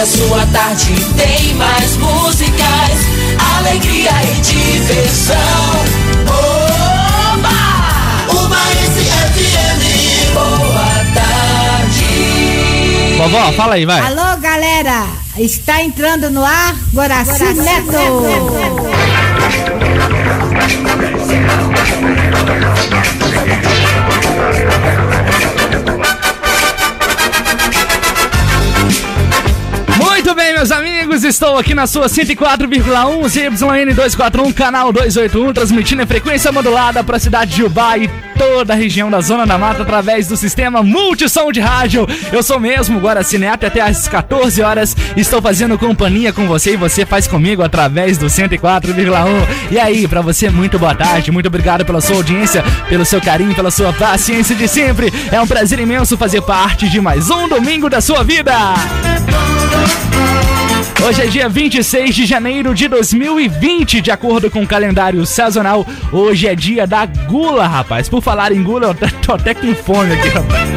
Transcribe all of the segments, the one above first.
a sua tarde tem mais músicas, alegria e diversão. Oba! Uma FM, boa tarde. Vovó, fala aí, vai. Alô, galera! Está entrando no ar Guaraci Neto. Muito meus amigos, estou aqui na sua 104,1 ZYN241, canal 281, transmitindo em frequência modulada para a cidade de Ubá e toda a região da Zona da Mata através do sistema Multissom de rádio. Eu sou mesmo Guaraci Neto até às 14 horas estou fazendo companhia com você e você faz comigo através do 104,1. E aí, para você, muito boa tarde, muito obrigado pela sua audiência, pelo seu carinho, pela sua paciência de sempre. É um prazer imenso fazer parte de mais um domingo da sua vida. Hoje é dia 26 de janeiro de 2020, de acordo com o calendário sazonal. Hoje é dia da gula, rapaz. Por falar em gula, eu tô até com fome aqui, rapaz.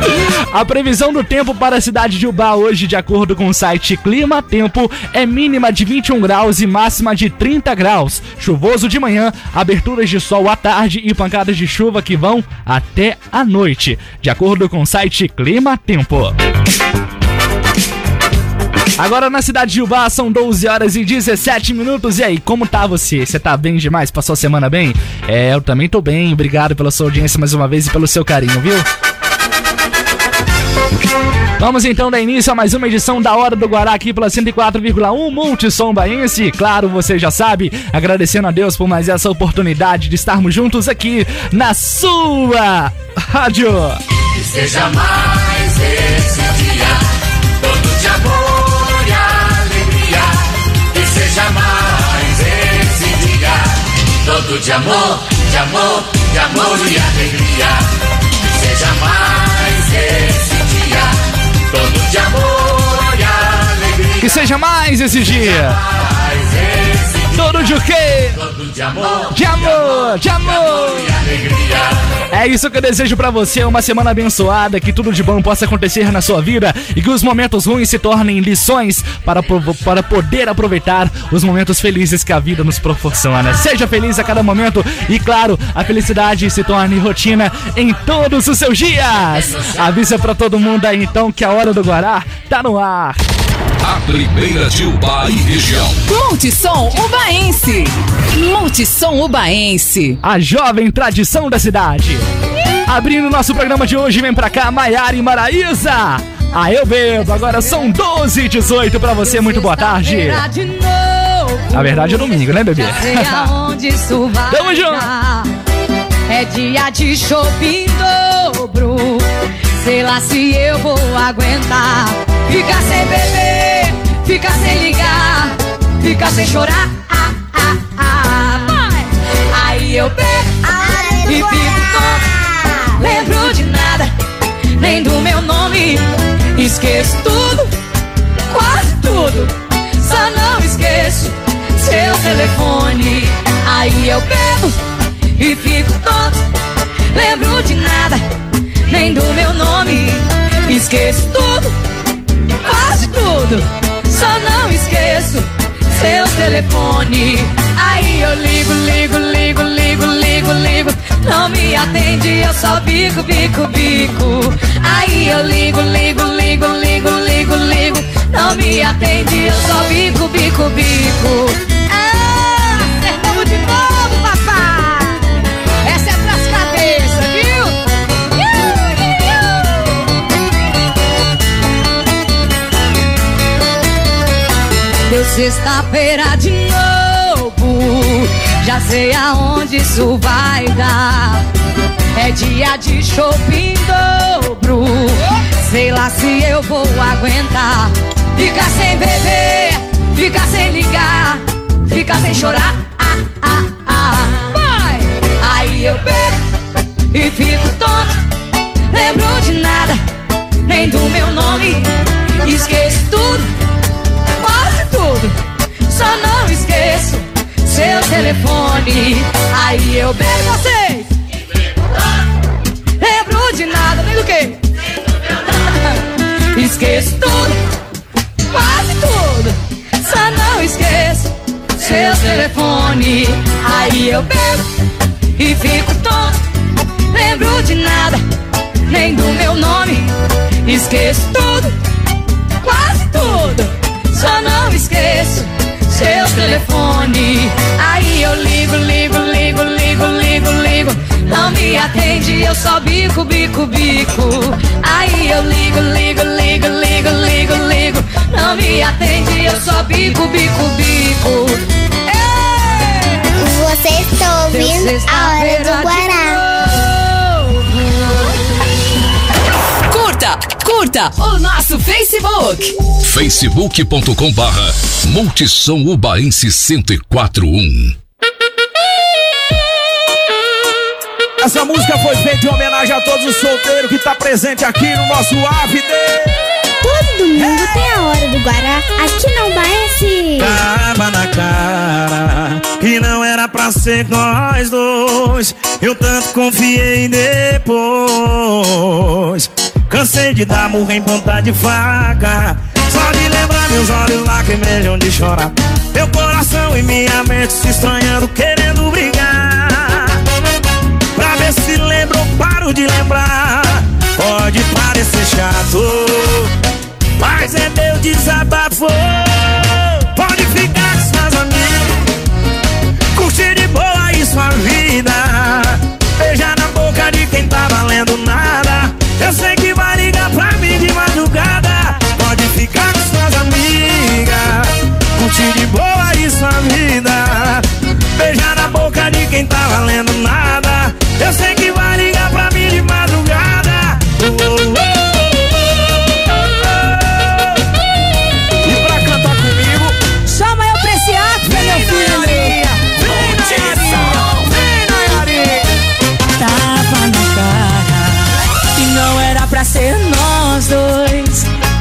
A previsão do tempo para a cidade de Ubá hoje, de acordo com o site Clima Tempo, é mínima de 21 graus e máxima de 30 graus. Chuvoso de manhã, aberturas de sol à tarde e pancadas de chuva que vão até a noite, de acordo com o site Clima Tempo. Agora na cidade de Ubá são 12 horas e 17 minutos. E aí, como tá você? Você tá bem demais? Passou a semana bem? É, eu também tô bem. Obrigado pela sua audiência mais uma vez e pelo seu carinho, viu? Vamos então dar início a mais uma edição da Hora do Guará aqui pela 104,1 Multissom Baense. Claro, você já sabe, agradecendo a Deus por mais essa oportunidade de estarmos juntos aqui na sua rádio. Que seja mais esse dia, todo de amor, de amor, de amor e alegria. Que seja mais esse dia, todo de amor e alegria. Que seja mais esse dia. Todo de o quê? todo de amor, De amor, de amor. e alegria. É isso que eu desejo pra você, uma semana abençoada, que tudo de bom possa acontecer na sua vida e que os momentos ruins se tornem lições para, para poder aproveitar os momentos felizes que a vida nos proporciona. Seja feliz a cada momento e, claro, a felicidade se torne rotina em todos os seus dias. Avisa pra todo mundo aí então que a hora do Guará tá no ar. A primeira de Ubá e região. Multissom Ubaense. Multissom Ubaense. a jovem tradição da cidade. Abrindo nosso programa de hoje, vem pra cá Maiara e Maraísa. Ah, eu bebo. Agora são 12 e 18 pra você. Muito boa tarde. Na verdade é domingo, né, bebê? Tamo junto. É dia de shopping dobro. Sei lá se eu vou aguentar. Ficar sem beber, ficar sem ligar, ficar sem chorar. Aí eu bebo e fico tonto. Lembro de nada, nem do meu nome. Esqueço tudo, quase tudo. Só não esqueço seu telefone. Aí eu bebo e fico tonto. Lembro de nada, nem do meu nome. Esqueço tudo, quase tudo. Só não esqueço seu telefone. Aí eu ligo, ligo, ligo, ligo, ligo, ligo. Não me atende, eu só bico, bico, bico. Aí eu ligo, ligo, ligo, ligo, ligo, ligo. Não me atende, eu só bico, bico, bico. Ah, acertamos de novo, papai. Essa é pras cabeças, viu? Iu, iu. Deu sexta-feira de novo. Já sei aonde isso vai dar. É dia de shopping dobro. Sei lá se eu vou aguentar. Ficar sem beber, ficar sem ligar, ficar sem chorar. Ah, ah, ah. Vai! Aí eu bebo e fico tonto. Lembro de nada, nem do meu nome. Esqueço tudo, quase tudo. Só não esqueço seu telefone. Aí eu bebo vocês. Lembro de nada, nem do que? Esqueço tudo, quase tudo. Só não esqueço seu telefone. Aí eu bebo e fico tonto. Lembro de nada, nem do meu nome. Esqueço tudo, quase tudo. Só não esqueço seu telefone. Aí eu ligo, ligo, ligo, ligo, ligo, ligo. Não me atende, eu só bico, bico, bico. Aí eu ligo, ligo, ligo, ligo, ligo, ligo. Não me atende, eu só bico, bico, bico. Ei! Você está ouvindo a hora do curta o nosso Facebook. facebook.com barra Multissom Ubaense 1041. Essa música foi feita em homenagem a todos os solteiros que tá presente aqui no nosso AVD. Todo domingo tem a hora do Guará. Aqui não Baense. Tava na cara que não era pra ser nós dois. Eu tanto confiei depois. Cansei de dar murro em ponta de faca. Só de lembrar meus olhos lacrimejam de chorar. Meu coração e minha mente se estranhando, querendo brigar. Pra ver se lembro paro de lembrar. Pode parecer chato, mas é meu desabafo. Pode ficar com suas amigas, curtir de boa aí sua vida. Beijar na boca de quem tá valendo nada. Eu sei que vai ligar pra mim de madrugada. Pode ficar com suas amigas, curtir de boa aí sua vida. Beijar na boca de quem tá valendo nada. Eu sei que vai ligar pra mim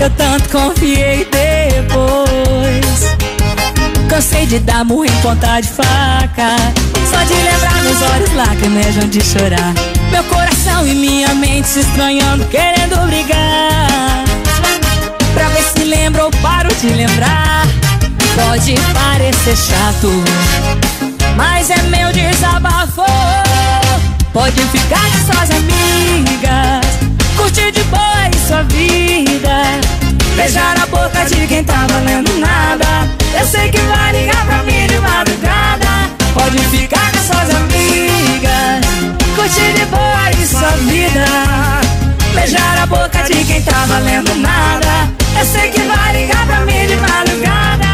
Eu tanto confiei depois. Cansei de dar murro em ponta de faca. Só de lembrar meus olhos lacrimejam de chorar. Meu coração e minha mente se estranhando, querendo brigar. Pra ver se lembra ou paro de lembrar. Pode parecer chato, mas é meu desabafo. Pode ficar com suas amigas, curtir de boa em sua vida. Beijar a boca de quem tá valendo nada. Eu sei que vai ligar pra mim de madrugada. Pode ficar com suas amigas, curtir de boa em sua vida. Beijar a boca de quem tá valendo nada. Eu sei que vai ligar pra mim de madrugada.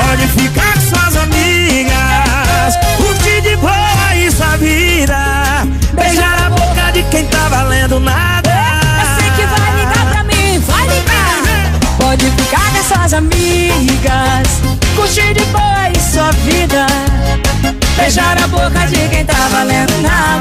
Pode ficar com suas amigas, curtir de boa aí sua vida. Beijar a boca de quem tá valendo nada. Pode ficar com suas amigas, curtir de boa em sua vida. Beijar a boca de quem tá valendo nada.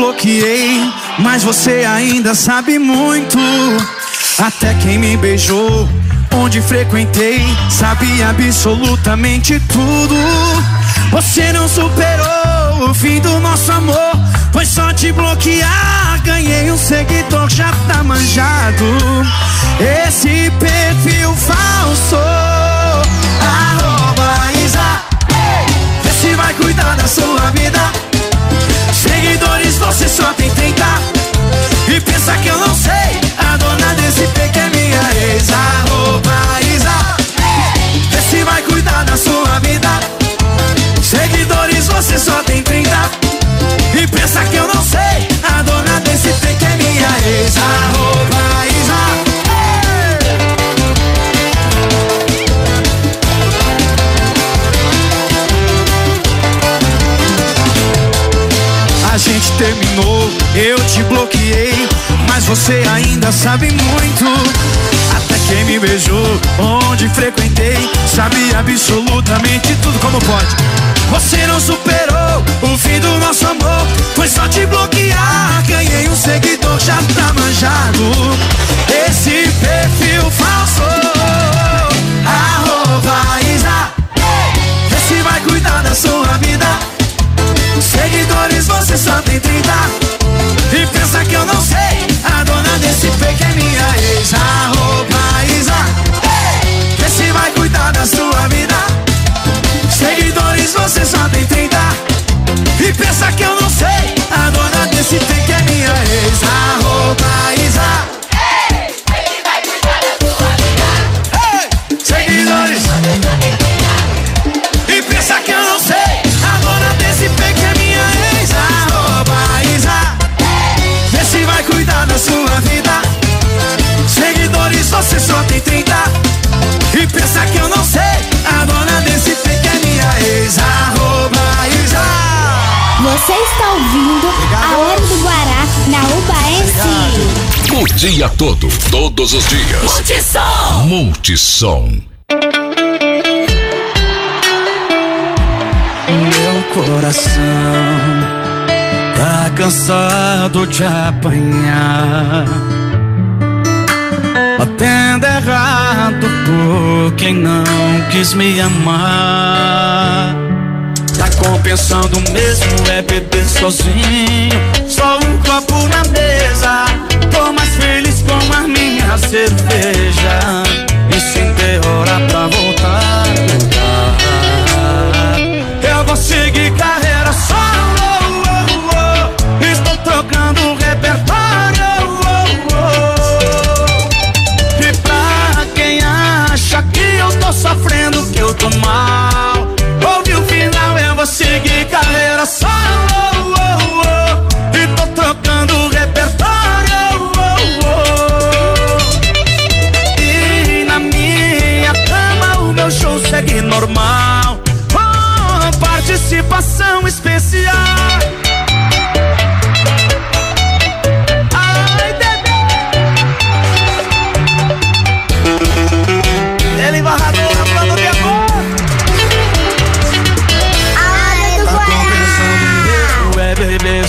Bloqueei, mas você ainda sabe muito. Até quem me beijou, onde frequentei, sabe absolutamente tudo. Você não superou o fim do nosso amor, foi só te bloquear. Ganhei um seguidor, já tá manjado. Esse perfil falso, arroba Isa. Vê se vai cuidar da sua vida. Você só tem 30. E pensa que eu não sei. A dona desse fake é minha ex. Arroba Isa. Vê se vai cuidar da sua vida. Seguidores você só tem 30. E pensa que eu não sei. A dona desse fake é minha ex. Arroba terminou, eu te bloqueei, mas você ainda sabe muito. Até quem me beijou, onde frequentei, sabe absolutamente tudo como pode. Você não superou o fim do nosso amor, foi só te bloquear. Ganhei um seguidor, já tá manjado. Esse perfil falso, arroba Isa. Vê se vai cuidar da sua vida. Seguidores você só tem 30 E pensa que eu não sei A dona desse fake é minha ex Arroba Isa. Vê se vai cuidar da sua vida. Seguidores você só tem 30 E pensa que eu não sei A dona desse fake é minha ex Arroba Isa sua vida Seguidores você só tem 30 E pensa que eu não sei A dona desse fake é minha ex Arroba Isa Você está ouvindo a Hora do Guará na UBS. O dia todo, todos os dias. Multissom. Multissom. Meu coração tá cansado de apanhar. Batendo errado por quem não quis me amar. Tá compensando mesmo é beber sozinho. Só um copo na mesa. Tô mais feliz com a minha cerveja.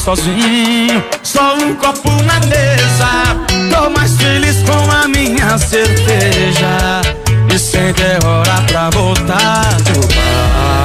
Sozinho. Só um copo na mesa. Tô mais feliz com a minha cerveja. E sem ter hora pra voltar do bar.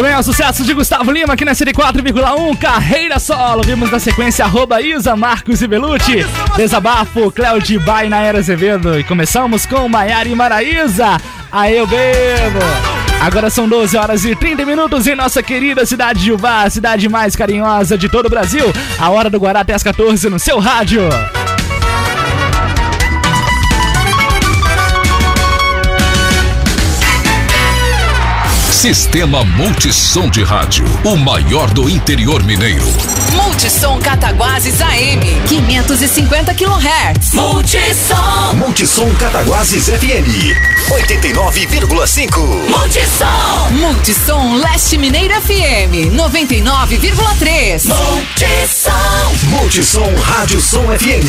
Muito bem, é o sucesso de Gustavo Lima aqui na 104,1, carreira solo. Vimos na sequência arroba Isa, Marcos e Belucci, Desabafo, Cléo de Bai na Era Azevedo. E começamos com Maiara e Maraísa, Aí eu bebo. Agora são 12 horas e 30 minutos em nossa querida cidade de Uvá, a cidade mais carinhosa de todo o Brasil. A hora do Guará até as 14 no seu rádio. Sistema Multissom de Rádio, o maior do interior mineiro. Multissom Cataguases AM, 550 kHz. Multissom. Multissom Cataguases FM, 89,5. Multissom. Multissom Leste Mineiro FM, 99,3. Multissom. Multissom Rádio Som FM,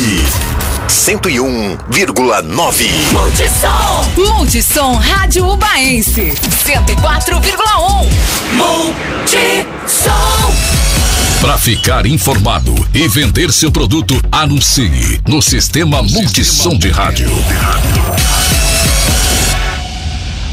101,9. Multissom. Multissom Rádio Ubaense, 104,1. Multissom. Para ficar informado e vender seu produto, anuncie no Sistema Multissom de Rádio.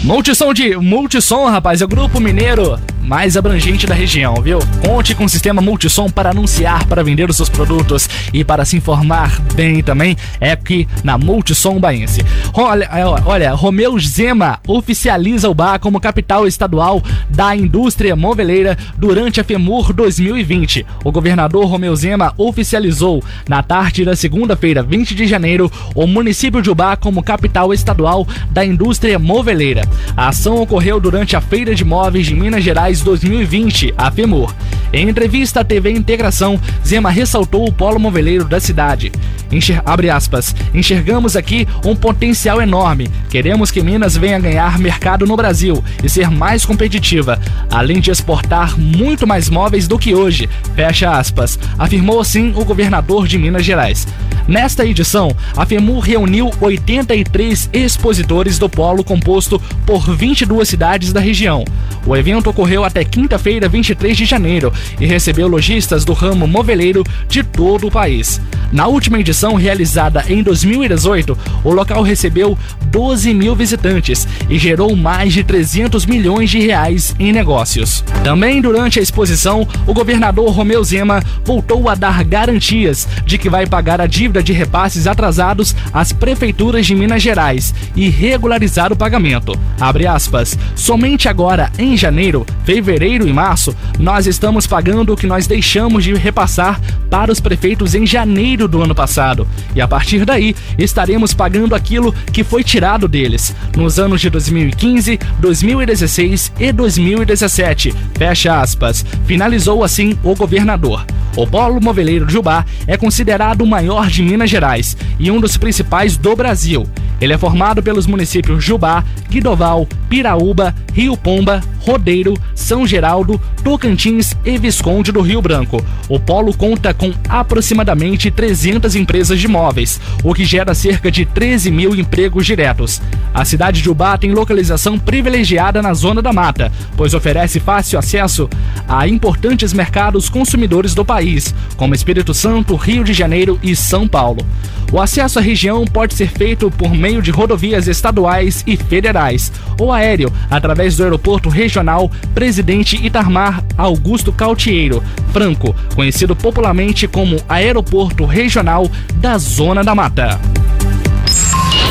Multissom de Multissom, rapaz, é o grupo mineiro mais abrangente da região, viu? Conte com o sistema Multissom para anunciar, para vender os seus produtos e para se informar bem também é aqui na Multissom Baense. Olha, é, olha, Romeu Zema oficializa o bar como capital estadual da indústria moveleira durante a FEMUR 2020. O governador Romeu Zema oficializou na tarde da segunda-feira, 20 de janeiro, o município de Ubá como capital estadual da indústria moveleira. A ação ocorreu durante a Feira de Móveis de Minas Gerais 2020, a FEMUR. Em entrevista à TV Integração, Zema ressaltou o polo moveleiro da cidade. Enxer abre aspas. Enxergamos aqui um potencial enorme. Queremos que Minas venha ganhar mercado no Brasil e ser mais competitiva, além de exportar muito mais móveis do que hoje. Fecha aspas. Afirmou assim o governador de Minas Gerais. Nesta edição, a FEMUR reuniu 83 expositores do polo composto por 22 cidades da região. O evento ocorreu até quinta-feira, 23 de janeiro, e recebeu lojistas do ramo moveleiro de todo o país. Na última edição, realizada em 2018, o local recebeu 12 mil visitantes e gerou mais de 300 milhões de reais em negócios. Também durante a exposição, o governador Romeu Zema voltou a dar garantias de que vai pagar a dívida de repasses atrasados às prefeituras de Minas Gerais e regularizar o pagamento. Abre aspas. Somente agora, em janeiro, fevereiro e março, nós estamos pagando o que nós deixamos de repassar para os prefeitos em janeiro do ano passado. E a partir daí, estaremos pagando aquilo que foi tirado deles nos anos de 2015, 2016 e 2017. Fecha aspas. Finalizou assim o governador. O polo moveleiro de é considerado o maior de Minas Gerais e um dos principais do Brasil. Ele é formado pelos municípios Jubá, Guidoval, Piraúba, Rio Pomba, Rodeiro, São Geraldo, Tocantins e Visconde do Rio Branco. O polo conta com aproximadamente 300 empresas de móveis, o que gera cerca de 13 mil empregos diretos. A cidade de Ubá tem localização privilegiada na zona da mata, pois oferece fácil acesso a importantes mercados consumidores do país, como Espírito Santo, Rio de Janeiro e São Paulo. O acesso à região pode ser feito por meio de rodovias estaduais e federais, ou aéreo, através do aeroporto regional Presidente Itamar Augusto Cautieiro, Franco, conhecido popularmente como Aeroporto Regional da Zona da Mata.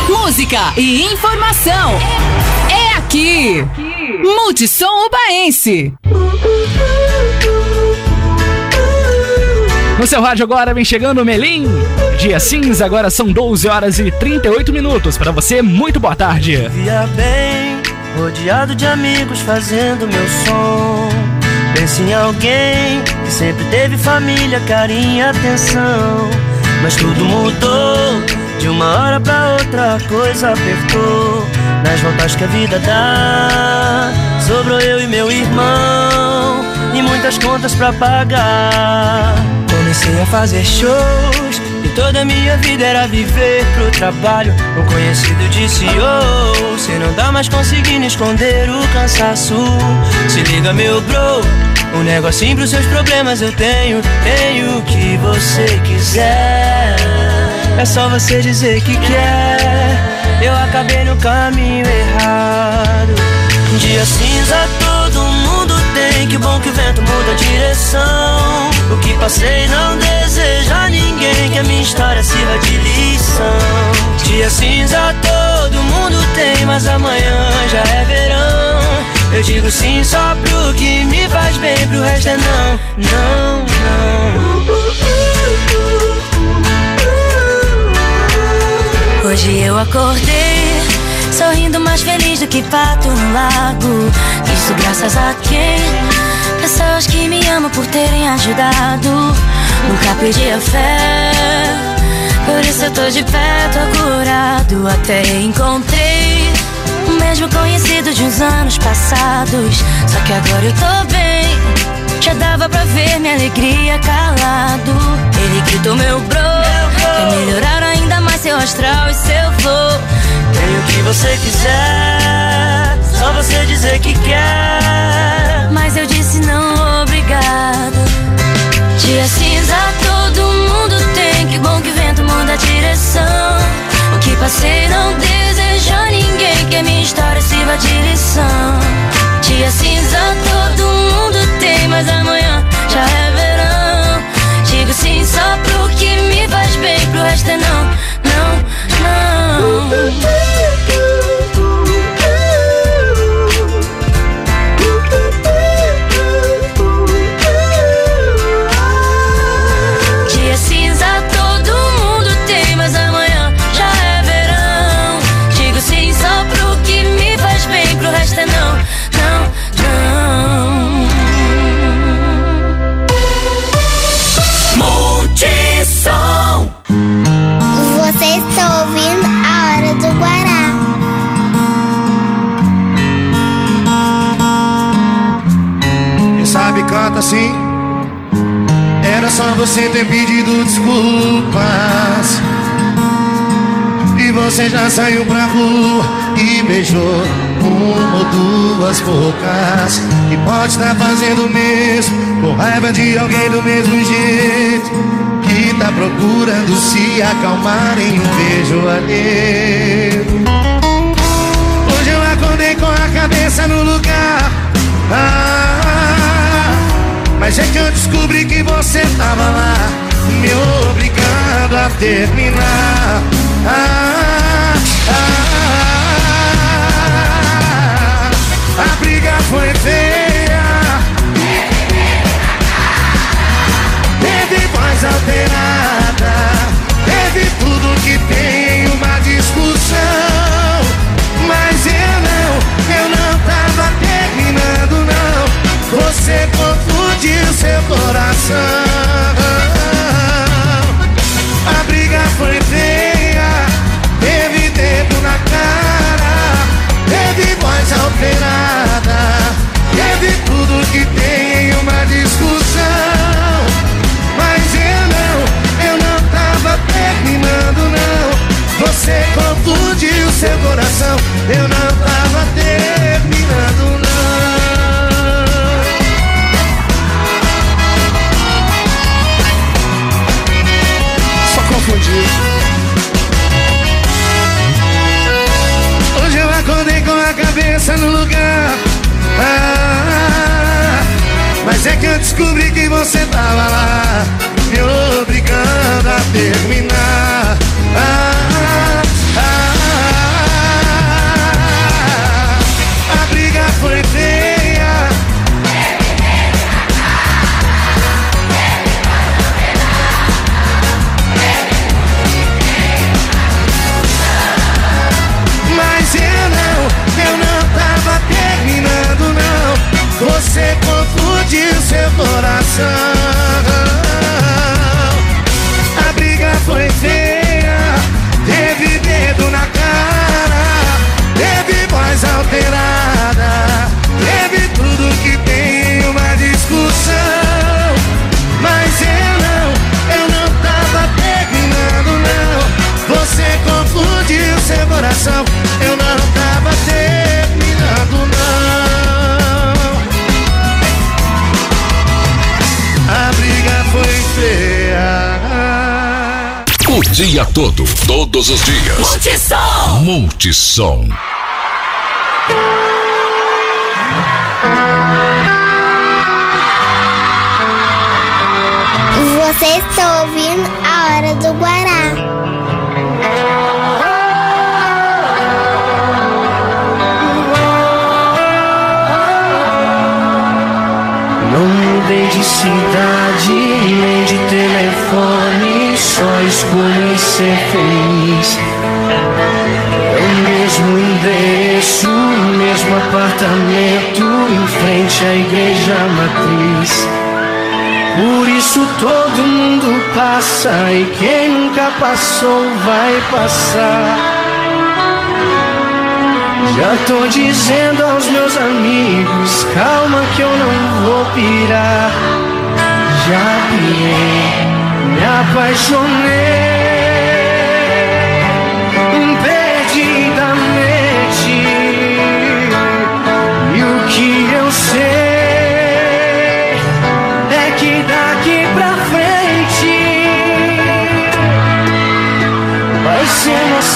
Música e informação. É aqui. Multissom Ubaense. No seu rádio agora vem chegando o Melim. Dia cinza, agora são 12 horas e 38 minutos. Para você, muito boa tarde. Via bem, rodeado de amigos fazendo meu som. Pense em alguém que sempre teve família, carinho e atenção. Mas tudo mudou, de uma hora pra outra a coisa apertou. Nas voltas que a vida dá, sobrou eu e meu irmão. E muitas contas pra pagar. Comecei a fazer shows e toda minha vida era viver pro trabalho. Um conhecido disse: Oh, você não tá mais conseguindo esconder o cansaço. Se liga, meu bro. Um negocinho pros seus problemas eu tenho. Tenho o que você quiser. É só você dizer que quer. Eu acabei no caminho errado. Dia cinza todo Que bom que o vento muda a direção. O que passei não deseja ninguém. Que a minha história sirva de lição. Dia cinza todo mundo tem. Mas amanhã já é verão. Eu digo sim só pro que me faz bem. Pro resto é não, não, não. Hoje eu acordei Sorrindo mais feliz do que pato no lago. Isso graças a quem? Pessoas que me amam por terem ajudado. Nunca perdi a fé. Por isso eu tô de pé, tô curado. Até encontrei o mesmo conhecido de uns anos passados. Só que agora eu tô bem. Já dava pra ver minha alegria calado. Ele gritou meu bro. Quer melhorar ainda mais seu astral e seu flow. Tem o que você quiser, só você dizer que quer. Mas eu disse não, obrigado. Dia cinza todo mundo tem. Que bom que o vento muda a direção. O que passei não deseja a ninguém. Que a minha história sirva de lição. Dia cinza todo mundo tem. Mas amanhã já é verão. Digo sim só pro que me faz bem. Pro resto é não, não, não. Canta assim. Era só você ter pedido desculpas. E você já saiu pra rua e beijou uma ou duas bocas. E pode estar fazendo o mesmo, com raiva de alguém do mesmo jeito. Que tá procurando se acalmar em um beijo alheio. Hoje eu acordei com a cabeça no lugar. Ah, mas é que eu descobri que você tava lá, me obrigando a terminar. Ah, ah, a briga foi feia. Teve voz alterada, teve tudo que tem em uma discussão. Mas eu não, coração. A briga foi feia, todos os dias. Multissom. Multissom. Você está ouvindo a hora do Guará. Não mudei de cidade, nem de telefone Só escolhi ser feliz isso todo mundo passa e quem nunca passou vai passar. Já tô dizendo aos meus amigos, calma que eu não vou pirar. Já pirei, me apaixonei.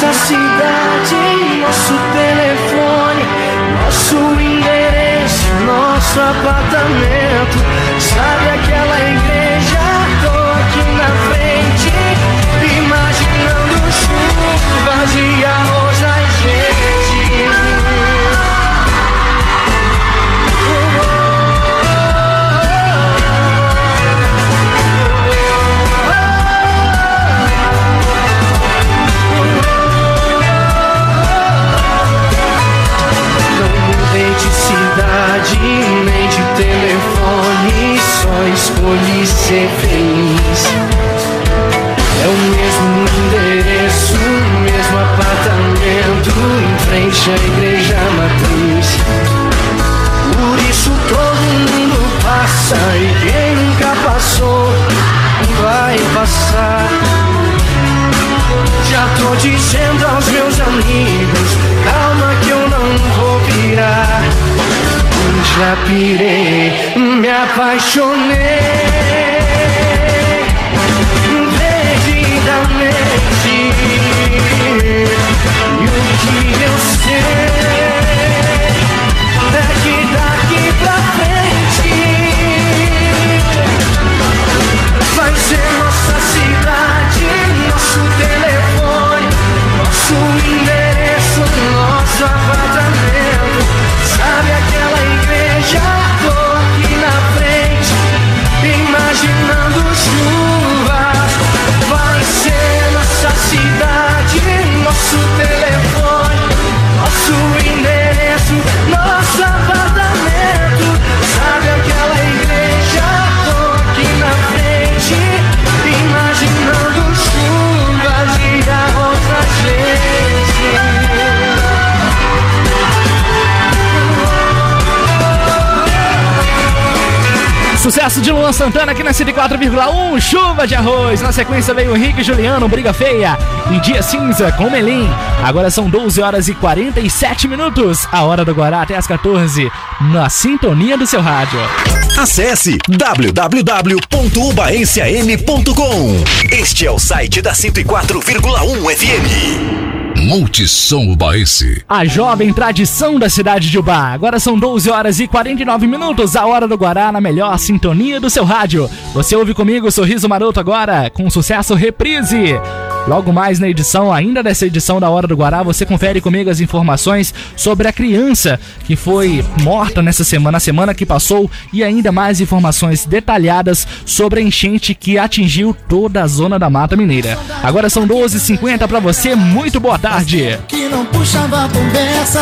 Nossa cidade, nosso telefone, nosso endereço, nosso apartamento. Escolhi ser feliz. É o mesmo endereço, o mesmo apartamento, em frente à igreja matriz. Por isso todo mundo passa e quem nunca passou vai passar. Já tô dizendo aos meus amigos, Já pirei, me apaixonei. Perdidamente. E o que eu sei é que daqui pra frente vai ser nossa cidade, nosso telefone, nosso Sucesso de Luan Santana aqui na 104,1, chuva de arroz. Na sequência veio Henrique Juliano, Briga Feia e Dia Cinza com Melim. Agora são 12 horas e 47 minutos. A hora do Guará até as 14, na sintonia do seu rádio. Acesse www.ubaenciam.com. Este é o site da 104,1 FM. Multissom Ubaense. A jovem tradição da cidade de Ubá. Agora são 12 horas e 49 minutos, a hora do Guará na melhor sintonia do seu rádio. Você ouve comigo o Sorriso Maroto agora, com sucesso reprise. Logo mais na edição, ainda dessa edição da Hora do Guará, você confere comigo as informações sobre a criança que foi morta nessa semana, na semana que passou, e ainda mais informações detalhadas sobre a enchente que atingiu toda a zona da Mata Mineira. Agora são 12h50 para você, muito boa tarde. que não puxava a conversa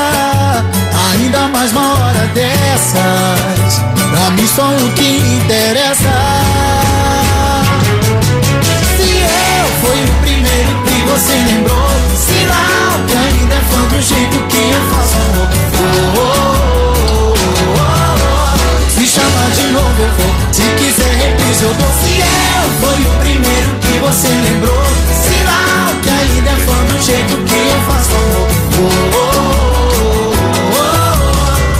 Ainda mais uma hora dessas Pra mim só o que interessa você lembrou. Sinal que ainda é fã do jeito que eu faço. Oh, oh, oh. Se chamar de novo eu vou. Se quiser reprise eu dou. Se eu fui o primeiro que você lembrou. Sinal que ainda é fã do jeito que eu faço. Amor.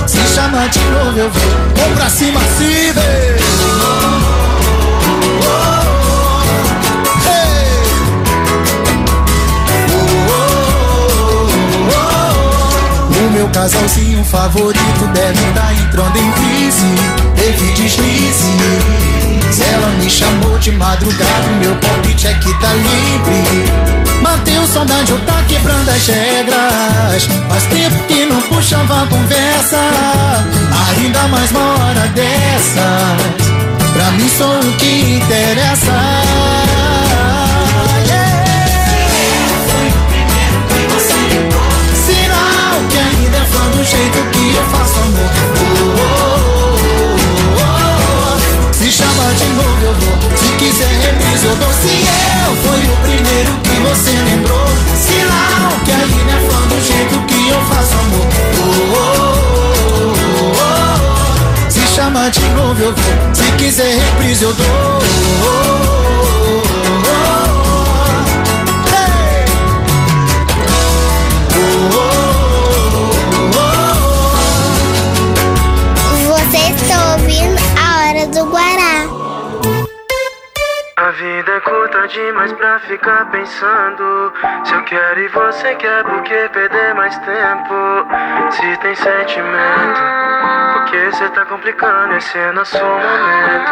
Se chamar de novo eu vou. Vou pra cima se vê meu casalzinho favorito deve estar entrando em crise Teve deslize. Se ela me chamou de madrugada Meu palpite é que tá livre. Bateu saudade, eu tá quebrando as regras. Faz tempo que não puxava a conversa Ainda mais uma hora dessas. Pra mim só o que interessa jeito que eu faço amor. Se chamar de novo eu vou, se quiser reprise, eu dou. Se eu fui o primeiro que você lembrou, Se não, que a linha é fã do jeito que eu faço amor. Se chamar de novo eu vou, se quiser reprise eu dou. Vida é curta demais pra ficar pensando Se eu quero e você quer, por que perder mais tempo? Se tem sentimento, por que cê tá complicando? Esse é nosso momento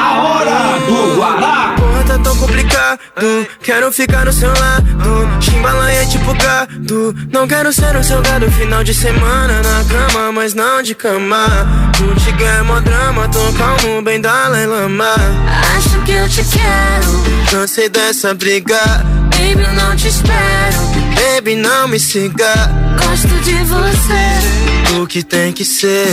A hora do Guará. Porra, tá tão complicado Quero ficar no seu lado Chimbalanha é tipo gado Não quero ser o seu gado Final de semana na cama Mas não de cama Contigo é mó drama Tô calmo, bem Dalai Lama Eu te quero. Cansei dessa briga. Baby, eu não te espero. Baby, não me siga. Gosto de você. O que tem que ser?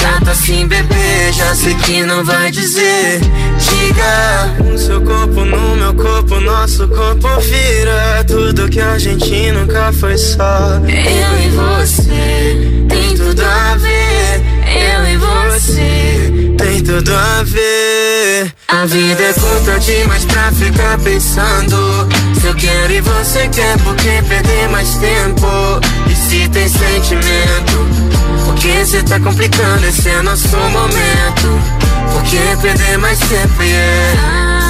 Chato assim, bebê Já sei que não vai dizer. Diga. O seu corpo no meu corpo Nosso corpo vira. Tudo que a gente nunca foi só. Eu e você Tem tudo a ver. Eu e você Tem tudo a ver A vida é curta demais pra ficar pensando Se eu quero e você quer Por que perder mais tempo? E se tem sentimento Por que cê tá complicando? Esse é nosso momento Por que perder mais tempo? Yeah.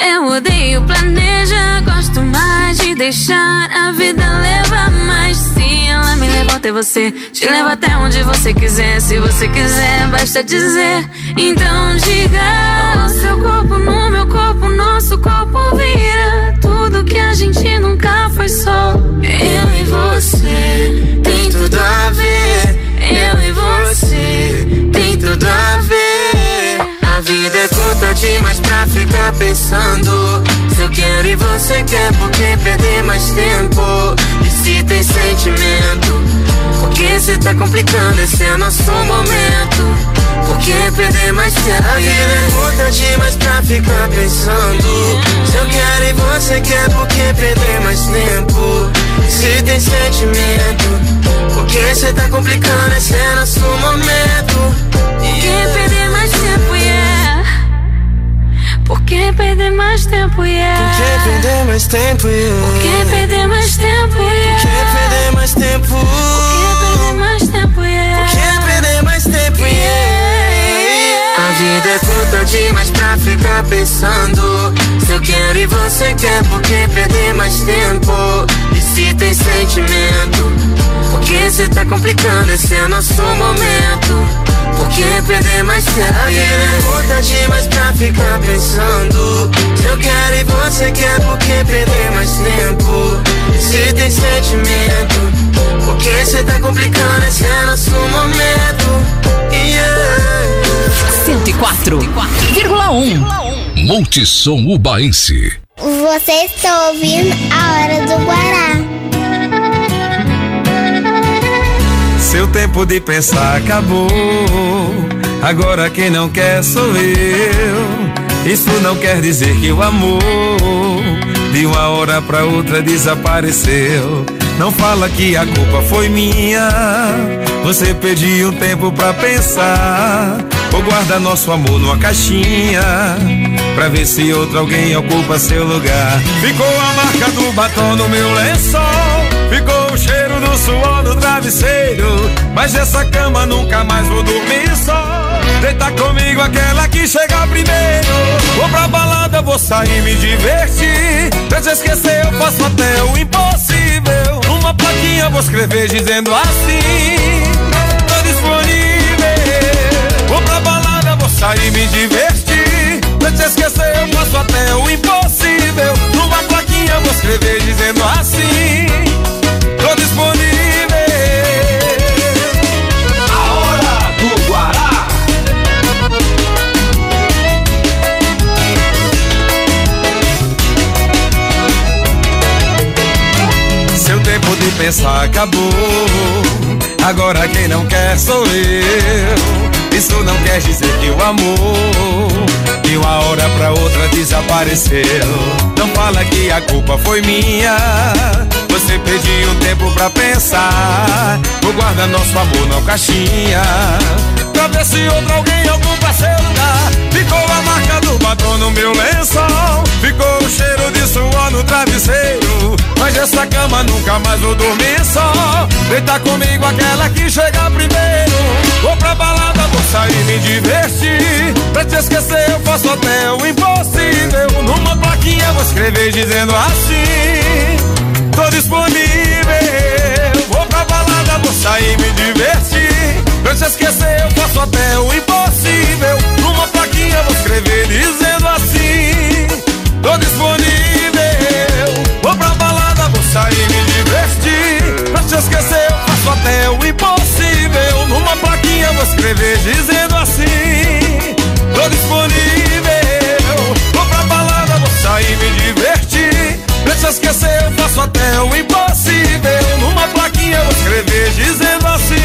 Eu odeio planeja, gosto mais de deixar a vida levar mais. Se ela me levou até você, te leva até onde você quiser. Se você quiser, basta dizer. Então diga: o seu corpo no meu corpo, nosso corpo vira. Tudo que a gente nunca foi só. Eu e você Tem tudo a ver A vida curta demais pra ficar pensando Se eu quero e você quer Por que perder mais tempo? E se tem sentimento Por que cê tá complicando? Esse é nosso momento Por que perder mais tempo? A curta demais pra ficar pensando Se eu quero e você quer Por que perder mais tempo? E se tem sentimento por que cê tá complicando? Esse é nosso momento. Por que perder mais? Por que perder mais tempo, yeah? Por que perder mais tempo? Yeah? Por que perder mais tempo, yeah? Por que perder mais tempo? Por que perder mais tempo, yeah? Por que perder mais tempo? Yeah. A vida é curta demais pra ficar pensando Se eu quero e você quer, por que perder mais tempo? E se tem sentimento? Por que cê tá complicando? Esse é nosso momento Por que perder mais tempo? É curta demais pra ficar pensando Se eu quero e você quer, por que perder mais tempo? Se tem sentimento? Por que cê tá complicando? Esse é nosso momento yeah. 104,1 Multissom Ubaense. Você está ouvindo a hora do Guará. Seu tempo de pensar acabou. Agora quem não quer sou eu. Isso não quer dizer que o amor de uma hora pra outra desapareceu. Não fala que a culpa foi minha. Você pediu um tempo pra pensar. Ou guarda nosso amor numa caixinha. Pra ver se outro alguém ocupa seu lugar. Ficou a marca do batom no meu lençol. Ficou cheiro do suor no travesseiro. Mas essa cama nunca mais vou dormir só. Deita comigo aquela que chega primeiro. Vou pra balada, vou sair me divertir. Pra te esquecer, eu faço até o impossível. Numa plaquinha vou escrever dizendo assim: Tô disponível. Vou pra balada, vou sair me divertir. Pra te esquecer, eu faço até o impossível. Numa plaquinha vou escrever dizendo assim: Tô disponível. A hora do Guará. Seu tempo de pensar acabou. Agora quem não quer sou eu. Isso não quer dizer que o amor de uma hora pra outra desapareceu. Não fala que a culpa foi minha. Você pediu tempo pra pensar. Vou guardar nosso amor na caixinha. pra ver se outro alguém lugar. Ficou a marca do batom no meu lençol. Ficou o cheiro de suor no travesseiro. Mas essa cama nunca mais vou dormir só. Deita comigo aquela que chega primeiro. Vou pra balada, vou sair me divertir. Pra te esquecer, eu faço até o impossível. Numa plaquinha vou escrever dizendo assim: Tô disponível. Vou pra balada, vou sair me divertir. Pra te esquecer, eu faço até o impossível. Numa plaquinha vou escrever dizendo assim: Tô disponível. Vou pra balada, vou sair me divertir. Pra te esquecer, eu faço até o impossível. Numa plaquinha vou escrever dizendo assim: Tô disponível. Vou pra balada, vou sair me divertir. Pra te esquecer, eu faço até o impossível. Numa plaquinha vou escrever dizendo assim: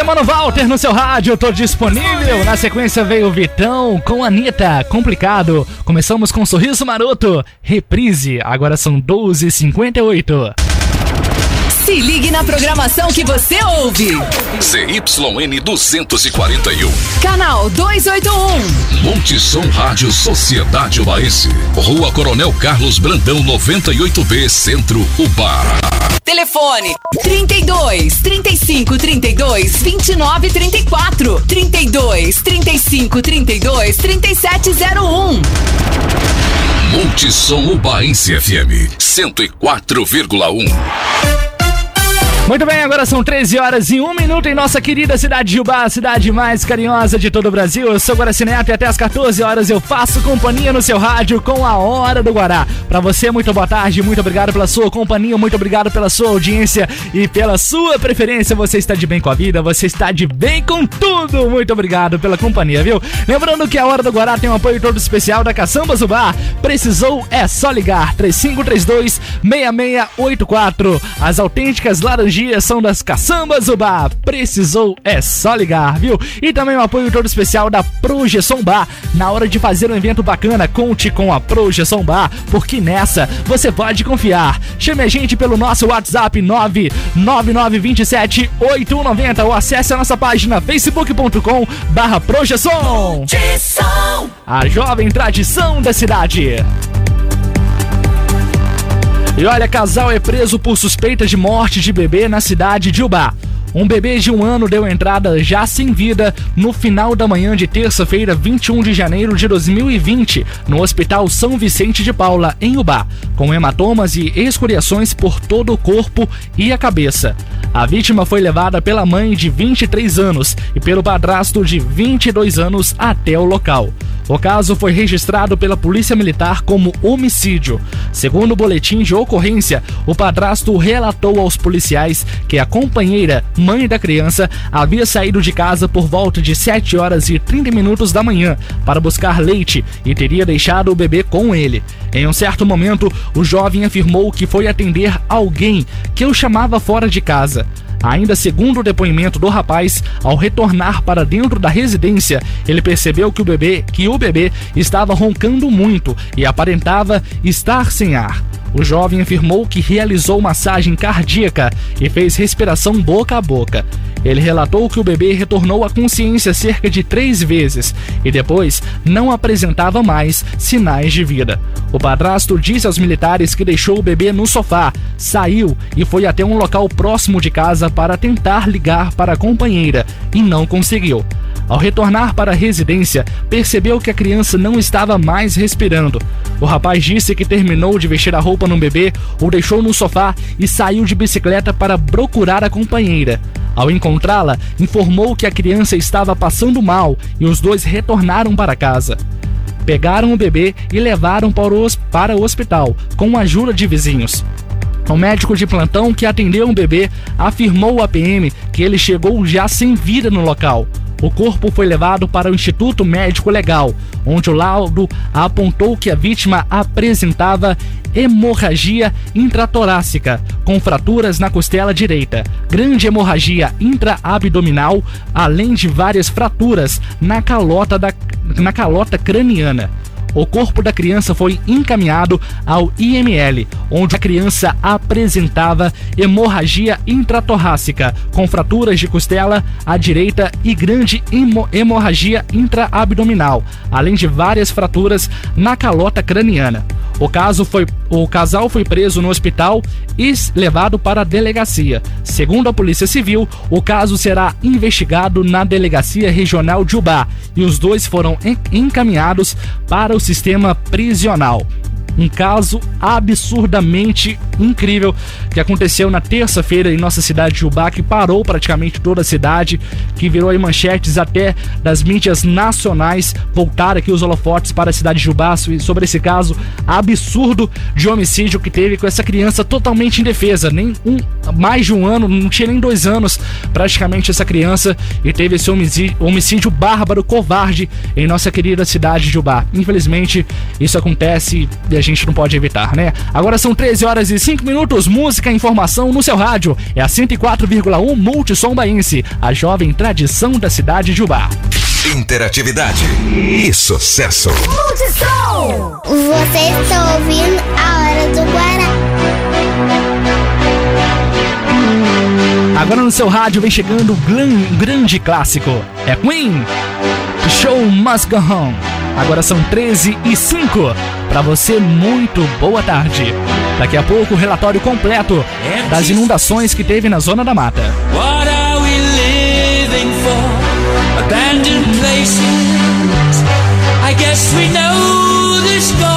Esse Mano Walter no seu rádio, tô disponível. Na sequência veio o Vitão com Anitta, complicado. Começamos com Sorriso Maroto, reprise. Agora são 12h58. Se ligue na programação que você ouve. ZYN 241. Canal 281. Monte Som Rádio Sociedade Ubaense. Rua Coronel Carlos Brandão 98B Centro Ubá. Telefone 32 35 32 29 34 32 35 32 3701. Monte Som Ubaense FM 104,1. Muito bem, agora são 13 horas e 1 minuto em nossa querida cidade de Ubá, a cidade mais carinhosa de todo o Brasil. Eu sou Guaracineto e até as 14 horas eu faço companhia no seu rádio com a Hora do Guará. Para você, muito boa tarde, muito obrigado pela sua companhia, muito obrigado pela sua audiência e pela sua preferência. Você está de bem com a vida, você está de bem com tudo. Muito obrigado pela companhia, viu? Lembrando que a Hora do Guará tem um apoio todo especial da Caçamba Zubá. Precisou é só ligar 3532 6684. As autênticas laranjinhas são das Caçambas Ubá. Precisou é só ligar, viu? E também o apoio todo especial da Projeção Bar. Na hora de fazer um evento bacana, conte com a Projeção Bar, porque nessa você pode confiar. Chame a gente pelo nosso WhatsApp 99927 8190 ou acesse a nossa página facebook.com barra projeção. A jovem tradição da cidade. E olha, casal é preso por suspeita de morte de bebê na cidade de Ubá. Um bebê de um ano deu entrada já sem vida no final da manhã de terça-feira, 21 de janeiro de 2020, no Hospital São Vicente de Paula, em Ubá, com hematomas e escoriações por todo o corpo e a cabeça. A vítima foi levada pela mãe de 23 anos e pelo padrasto de 22 anos até o local. O caso foi registrado pela Polícia Militar como homicídio. Segundo o boletim de ocorrência, o padrasto relatou aos policiais que a companheira, mãe da criança, havia saído de casa por volta de 7 horas e 30 minutos da manhã para buscar leite e teria deixado o bebê com ele. Em um certo momento, o jovem afirmou que foi atender alguém que o chamava fora de casa. Ainda segundo o depoimento do rapaz, ao retornar para dentro da residência, ele percebeu que o bebê, que o bebê estava roncando muito e aparentava estar sem ar. O jovem afirmou que realizou massagem cardíaca e fez respiração boca a boca. Ele relatou que o bebê retornou à consciência cerca de três vezes e depois não apresentava mais sinais de vida. O padrasto disse aos militares que deixou o bebê no sofá, saiu e foi até um local próximo de casa para tentar ligar para a companheira e não conseguiu. Ao retornar para a residência, percebeu que a criança não estava mais respirando. O rapaz disse que terminou de vestir a roupa no bebê, o deixou no sofá e saiu de bicicleta para procurar a companheira. Ao encontrá-la, informou que a criança estava passando mal e os dois retornaram para casa. Pegaram o bebê e levaram para o, hospital, com a ajuda de vizinhos. O médico de plantão que atendeu o bebê afirmou à PM que ele chegou já sem vida no local. O corpo foi levado para o Instituto Médico Legal, onde o laudo apontou que a vítima apresentava hemorragia intratorácica, com fraturas na costela direita, grande hemorragia intraabdominal, além de várias fraturas na calota, da, na calota craniana. O corpo da criança foi encaminhado ao IML, onde a criança apresentava hemorragia intratorácica, com fraturas de costela à direita e grande hemo- hemorragia intraabdominal, além de várias fraturas na calota craniana. O caso foi o casal foi preso no hospital e levado para a delegacia. Segundo a Polícia Civil, o caso será investigado na Delegacia Regional de Ubá e os dois foram en- encaminhados para o sistema prisional. Um caso absurdamente incrível que aconteceu na terça-feira em nossa cidade de Ubá, que parou praticamente toda a cidade, que virou aí manchetes até das mídias nacionais. Voltar aqui os holofotes para a cidade de Ubá sobre esse caso absurdo de homicídio que teve com essa criança totalmente indefesa. Nem um, mais de um ano, não tinha nem dois anos praticamente essa criança e teve esse homicídio, homicídio bárbaro, covarde em nossa querida cidade de Ubá. Infelizmente, isso acontece e a gente não pode evitar, né? Agora são 13 horas e 5 minutos, música e informação no seu rádio. É a 104,1 Multissom Baense, a jovem tradição da cidade de Ubá. Interatividade e sucesso. Multissom! Você está ouvindo a Hora do Guará. Agora no seu rádio vem chegando um grande clássico. É Queen. Show Must Go On. Agora são 13 e 5. Pra você, muito boa tarde. Daqui a pouco o relatório completo das inundações que teve na Zona da Mata. What are we living for? Abandoned places. I guess we know the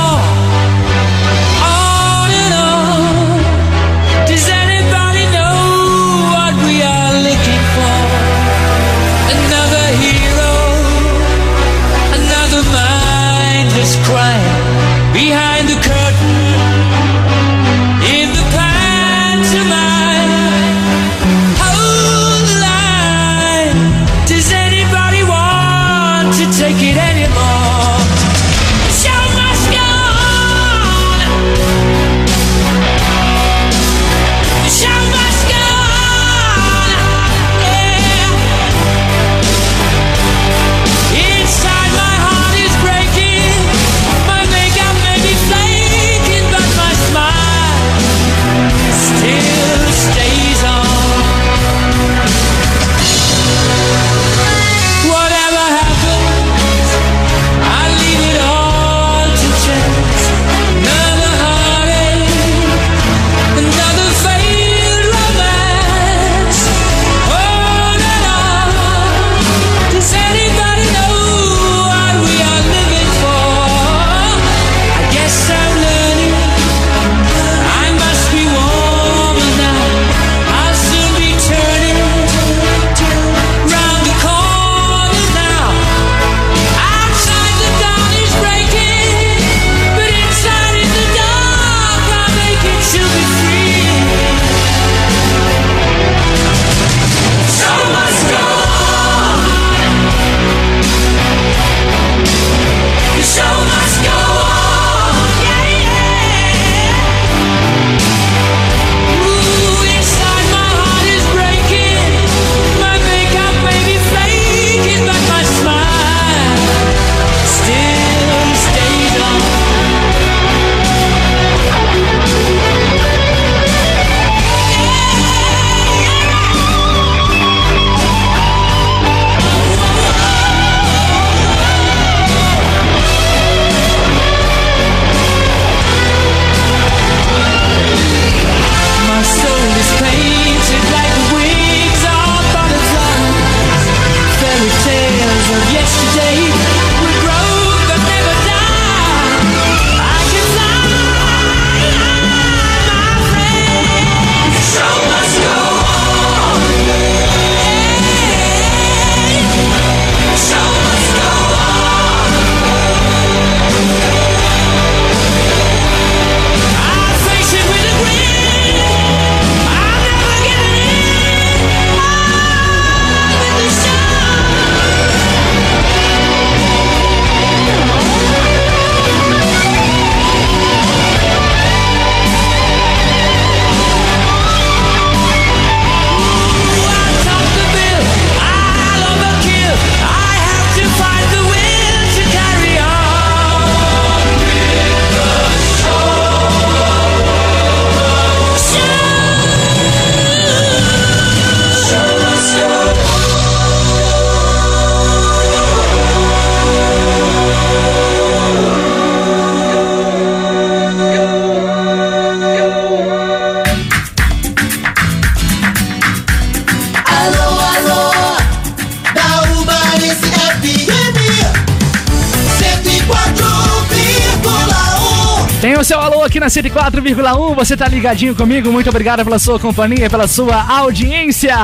aqui na 104,1. Você tá ligadinho comigo? Muito obrigado pela sua companhia, pela sua audiência.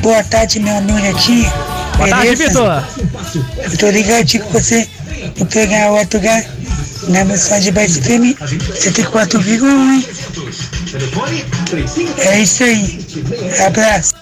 Boa tarde, meu Nunetinho. Boa tarde, Vitor. Eu tô ligadinho com você. Vou pegar o outro lugar na mensagem Base FM 104,1. hein? É isso aí. Abraço.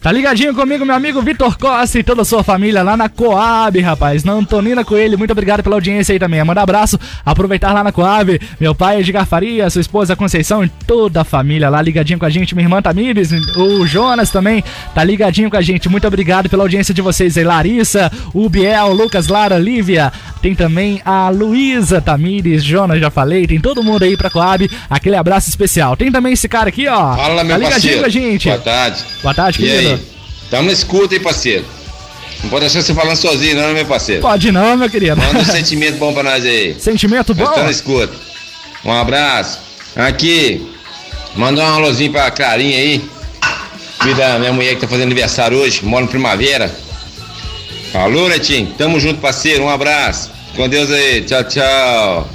Tá ligadinho comigo, meu amigo Vitor Costa e toda a sua família lá na Coab, rapaz. Na Antonina Coelho, muito obrigado pela audiência aí também. Manda abraço, aproveitar lá na Coab. Meu pai Edgar Faria, sua esposa Conceição e toda a família lá ligadinho com a gente. Minha irmã Tamires, o Jonas também tá ligadinho com a gente. Muito obrigado pela audiência de vocês aí. Larissa, o Biel, Lucas, Lara, Lívia. Tem também a Luísa Tamires, Jonas, já falei. Tem todo mundo aí pra Coab. Aquele abraço especial. Tem também esse cara aqui, ó. Fala, meu tá ligadinho parceiro. com a gente. Boa tarde. Boa tarde, querido. Tamo na escuta, hein, parceiro? Não pode deixar você falando sozinho, não, meu parceiro? Pode não, meu querido. Manda um sentimento bom pra nós aí. Sentimento bom? Tamo na escuta. Um abraço. Aqui, manda um alôzinho pra Clarinha aí. Filha da minha mulher que tá fazendo aniversário hoje, mora em Primavera. Alô, Netinho. Tamo junto, parceiro. Um abraço. Com Deus aí. Tchau, tchau.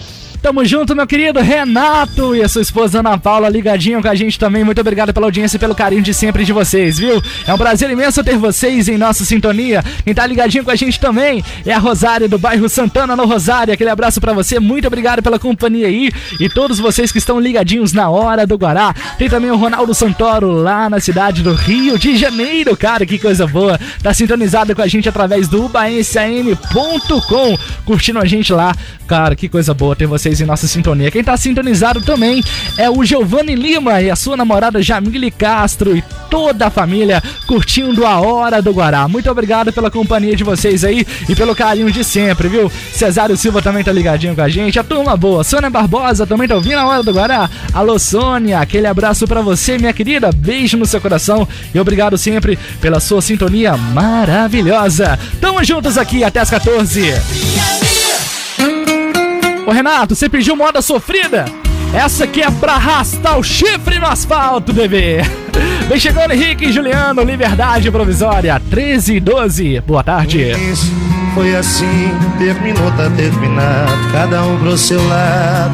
Tamo junto, meu querido Renato e a sua esposa Ana Paula ligadinho com a gente também. Muito obrigado pela audiência e pelo carinho de sempre de vocês, viu? É um prazer imenso ter vocês em nossa sintonia. Quem tá ligadinho com a gente também é a Rosário do bairro Santana no Rosário. Aquele abraço pra você. Muito obrigado pela companhia aí e todos vocês que estão ligadinhos na hora do Guará. Tem também o Ronaldo Santoro lá na cidade do Rio de Janeiro, cara, que coisa boa. Tá sintonizado com a gente através do ubaenseam.com, curtindo a gente lá. Cara, que coisa boa ter vocês em nossa sintonia. Quem tá sintonizado também é o Giovanni Lima e a sua namorada Jamile Castro e toda a família curtindo a Hora do Guará. Muito obrigado pela companhia de vocês aí e pelo carinho de sempre, viu? Cesário Silva também tá ligadinho com a gente. A turma boa. Sônia Barbosa também tá ouvindo a Hora do Guará. Alô, Sônia. Aquele abraço pra você, minha querida. Beijo no seu coração e obrigado sempre pela sua sintonia maravilhosa. Tamo juntos aqui até as 14. Ô Renato, você pediu moda sofrida? Essa aqui é pra arrastar o chifre no asfalto, bebê. Vem chegando Henrique e Juliano, Liberdade Provisória, 13 e 12. Boa tarde. Foi assim, terminou, tá terminado. Cada um pro seu lado,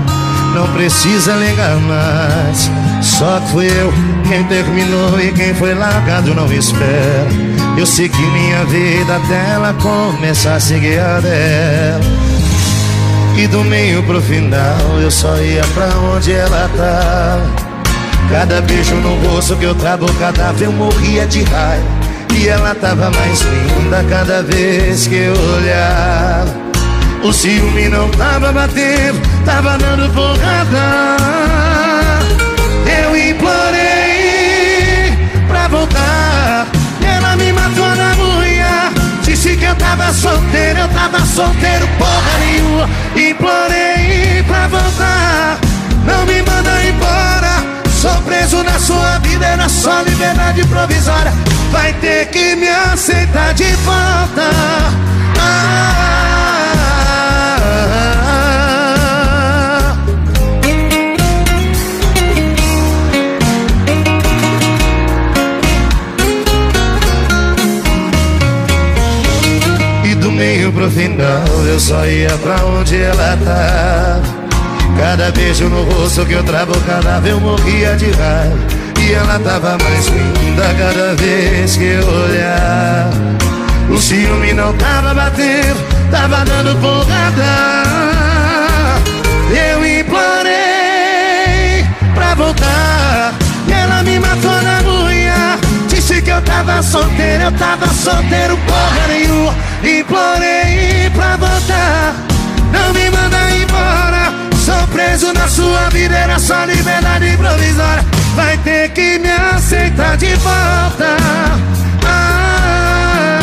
não precisa ligar mais. Só que fui eu quem terminou e quem foi largado não espera. Eu segui minha vida até ela começar a seguir a dela. E do meio pro final eu só ia pra onde ela tava. Cada beijo no rosto que eu travo cadáver eu morria de raiva. E ela tava mais linda cada vez que eu olhava. O ciúme não tava batendo, tava dando porrada. Eu implorei pra voltar. Ela me matou na unha. Disse que eu tava solteiro, eu tava solteiro, porra nenhuma. Implorei pra voltar. Não me manda embora. Sou preso na sua vida, era só liberdade provisória. Vai ter que me aceitar de volta. Ah, meio pro final eu só ia pra onde ela tava. Cada beijo no rosto que eu travo cadáver eu morria de raiva. E ela tava mais linda cada vez que eu olhava. O ciúme não tava batendo, tava dando porrada. Eu implorei pra voltar. Eu tava solteiro, eu tava solteiro, porra nenhuma. Implorei pra voltar. Não me manda embora. Sou preso na sua vida, era só liberdade provisória. Vai ter que me aceitar de volta. Ah,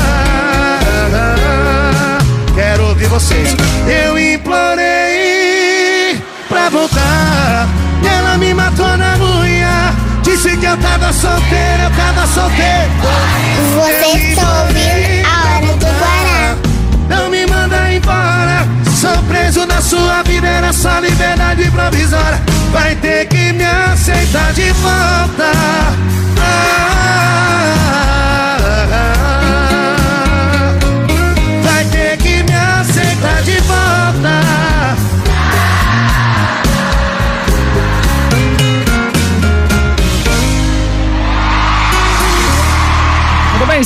quero ouvir vocês. Eu implorei pra voltar. Ela me matou na unha. Disse que eu tava solteiro, eu tava solteiro. Você está ouvindo a Hora do Guará. Não me manda embora. Sou preso na sua vida, era só liberdade provisória. Vai ter que me aceitar de volta.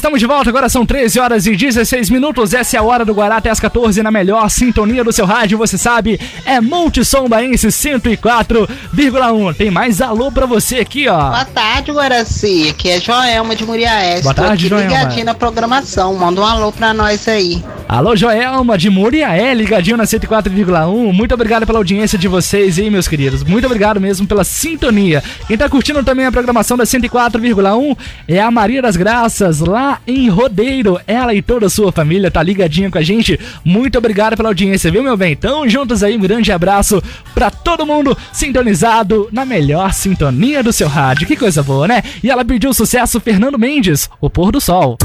Estamos de volta. Agora são 13 horas e 16 minutos. Essa é a hora do Guará até as 14 na melhor sintonia do seu rádio. Você sabe, é Multissom Baense 104,1. Tem mais alô pra você aqui, ó. Boa tarde, Guaraci. Aqui é Joelma de Muriaés. Boa tarde, Joelma. ligadinho na programação. Manda um alô pra nós aí. Alô, Joelma de Muriaé, ligadinho na 104,1. Muito obrigado pela audiência de vocês aí, meus queridos. Muito obrigado mesmo pela sintonia. Quem tá curtindo também a programação da 104,1 é a Maria das Graças, lá em Rodeiro. Ela e toda a sua família tá ligadinha com a gente. Muito obrigado pela audiência, viu, meu bem? Então, juntos aí, um grande abraço pra todo mundo sintonizado na melhor sintonia do seu rádio. Que coisa boa, né? E ela pediu o sucesso Fernando Mendes, O Pôr do Sol.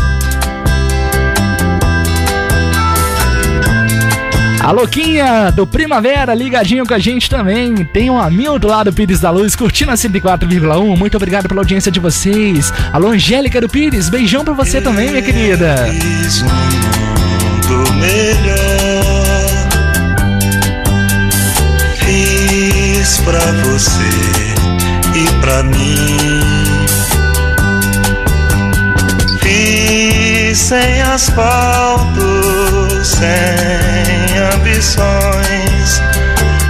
A Louquinha do Primavera ligadinho com a gente também. Tem um Hamilton lá do Pires da Luz curtindo a 104,1. Muito obrigado pela audiência de vocês. Alô, Angélica do Pires, beijão pra você também, minha querida. Um mundo melhor. Fiz pra você e pra mim. Fiz sem asfalto, sem ambições.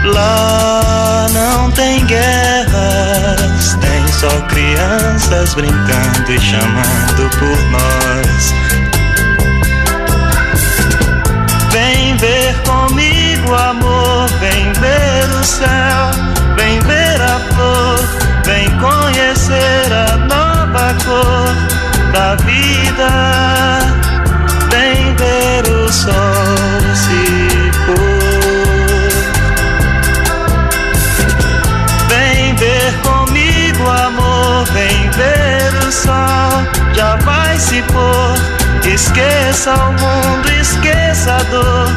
Lá não tem guerras, tem só crianças brincando e chamando por nós. Vem ver comigo, amor, vem ver o céu, vem ver a flor, vem conhecer a nova cor da vida. Esqueça o mundo, esqueça a dor,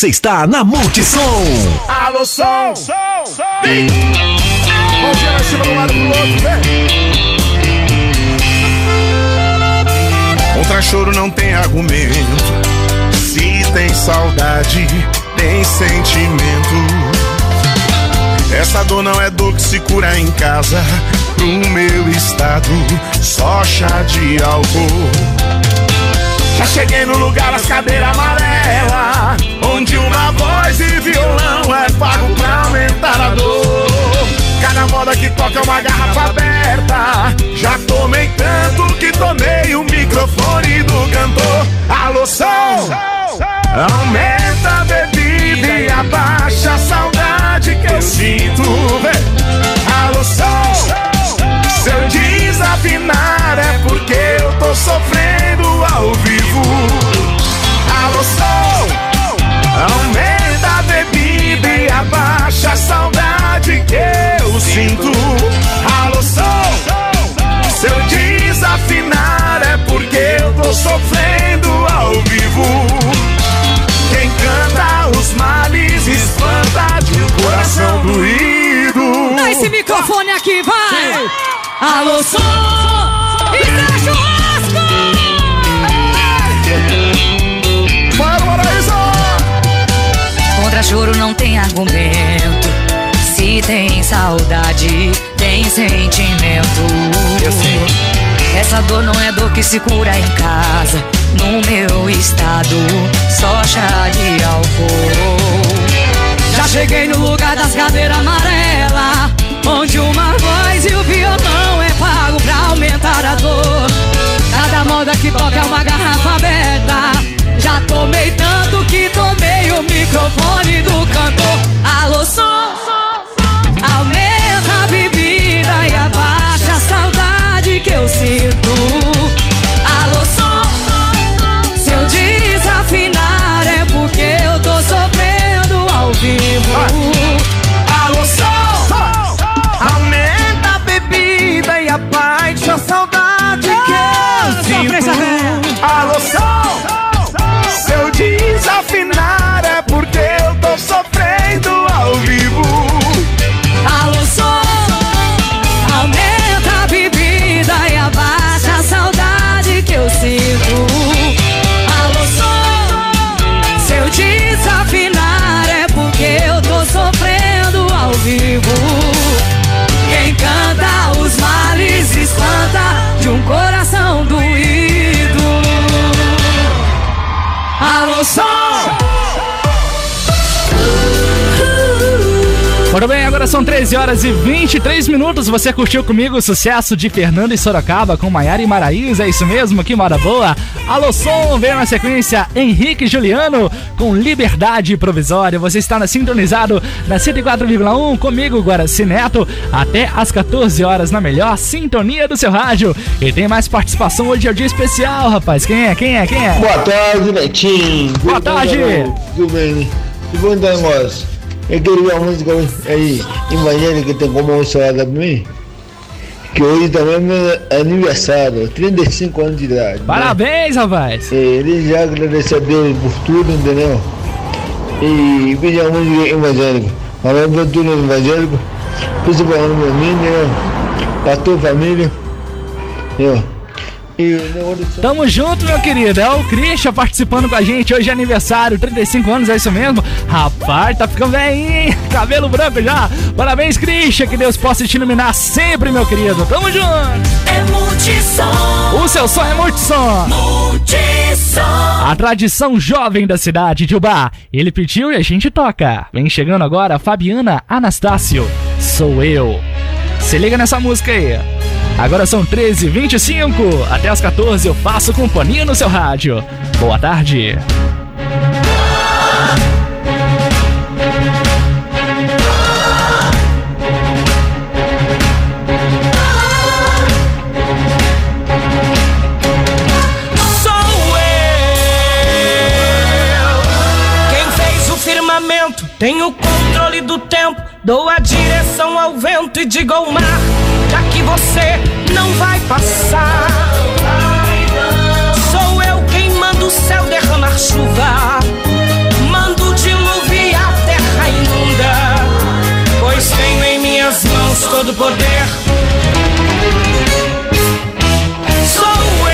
Você está na Multissom. Alô, som! Som! Som! Mãozinha lá em cima do lado pro outro, vem! Contra choro não tem argumento. Se tem saudade, tem sentimento. Essa dor não é dor que se cura em casa. Pro meu estado, só chá de álcool. Já cheguei no lugar das cadeiras amarelas, onde uma voz e violão é pago pra aumentar a dor. Cada moda que toca é uma garrafa aberta. Já tomei tanto que tomei o microfone do cantor. Alô, som! Aumenta a bebida e abaixa a saudade que eu sinto. Alô, som! Se eu desafinar é porque eu tô sofrendo ao vivo. Alô, som! Aumenta a bebida e abaixa a saudade que eu sinto. Alô, som, se eu desafinar é porque eu tô sofrendo ao vivo. Quem canta os males espanta de um coração doído. Dá esse microfone aqui, vai! Alô, som! Choro não tem argumento. Se tem saudade, tem sentimento. Eu sei. Essa dor não é dor que se cura em casa. No meu estado, só chá de álcool. Já cheguei no lugar das cadeiras amarelas, onde uma voz e o violão é pago pra aumentar a dor. Cada moda que toca é uma garrafa aberta. Já tomei tanto que tomei o microfone do cantor. Alô, som, aumenta a bebida e abaixa a saudade que eu sinto. Alô, som, se eu desafinar é porque eu tô sofrendo ao vivo. Alô, som! Aumenta a bebida e abaixa a saudade que eu sinto. Alô, som! Se eu desafinar eu Muito bem, agora são 13 horas e 23 minutos. Você curtiu comigo o sucesso de Fernando e Sorocaba com Maiara e Maraíza? É isso mesmo? Que mora boa! Alô, som! Veio na sequência Henrique e Juliano com Liberdade Provisória. Você está na, sintonizado na 104,1 comigo, Guaraci Neto, até às 14 horas na melhor sintonia do seu rádio. E tem mais participação hoje, é o dia especial, rapaz. Quem é? Quem é? Quem é? Boa tarde, Netinho. Boa tarde. Tudo bem? E bom negócio? Eu queria uma música aí, imagine que tem como uma salada pra mim. Que hoje também é meu aniversário, 35 anos de idade. Parabéns, rapaz! Né? Ele já agradeceu a Deus por tudo, entendeu? E pedir uma música evangélica. Falando pra tudo evangélico, principalmente pra mim, entendeu? Pra tua família. Entendeu? Tamo junto, meu querido. É o Christian participando com a gente. Hoje é aniversário, 35 anos, é isso mesmo? Rapaz, tá ficando velhinho, hein? Cabelo branco já. Parabéns, Christian. Que Deus possa te iluminar sempre, meu querido. Tamo junto. É multissom. O seu som é multissom. Multissom. A tradição jovem da cidade de Ubá. Ele pediu e a gente toca. Vem chegando agora Fabiana Anastácio. Sou eu. Se liga nessa música aí. Agora são 13h25. Até as 14 eu faço companhia no seu rádio. Boa tarde. Sou eu. Dou a direção ao vento e digo ao mar: que você não vai passar. Sou eu quem manda o céu derramar chuva. Mando e a terra inunda. Pois tenho em minhas mãos todo o poder. Sou eu.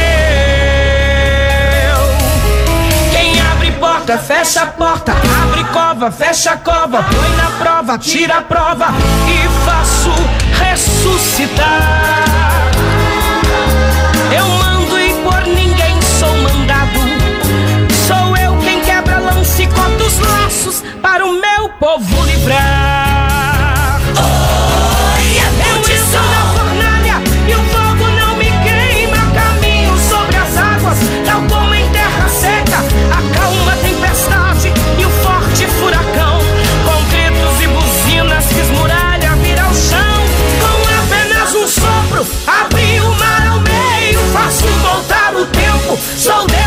Quem abre porta, fecha a porta. Cova, fecha a cova. Põe na prova, tira a prova. E faço ressuscitar. Eu mando e por ninguém sou mandado. Sou eu quem quebra lança e corta os laços para o meu povo livrar. so there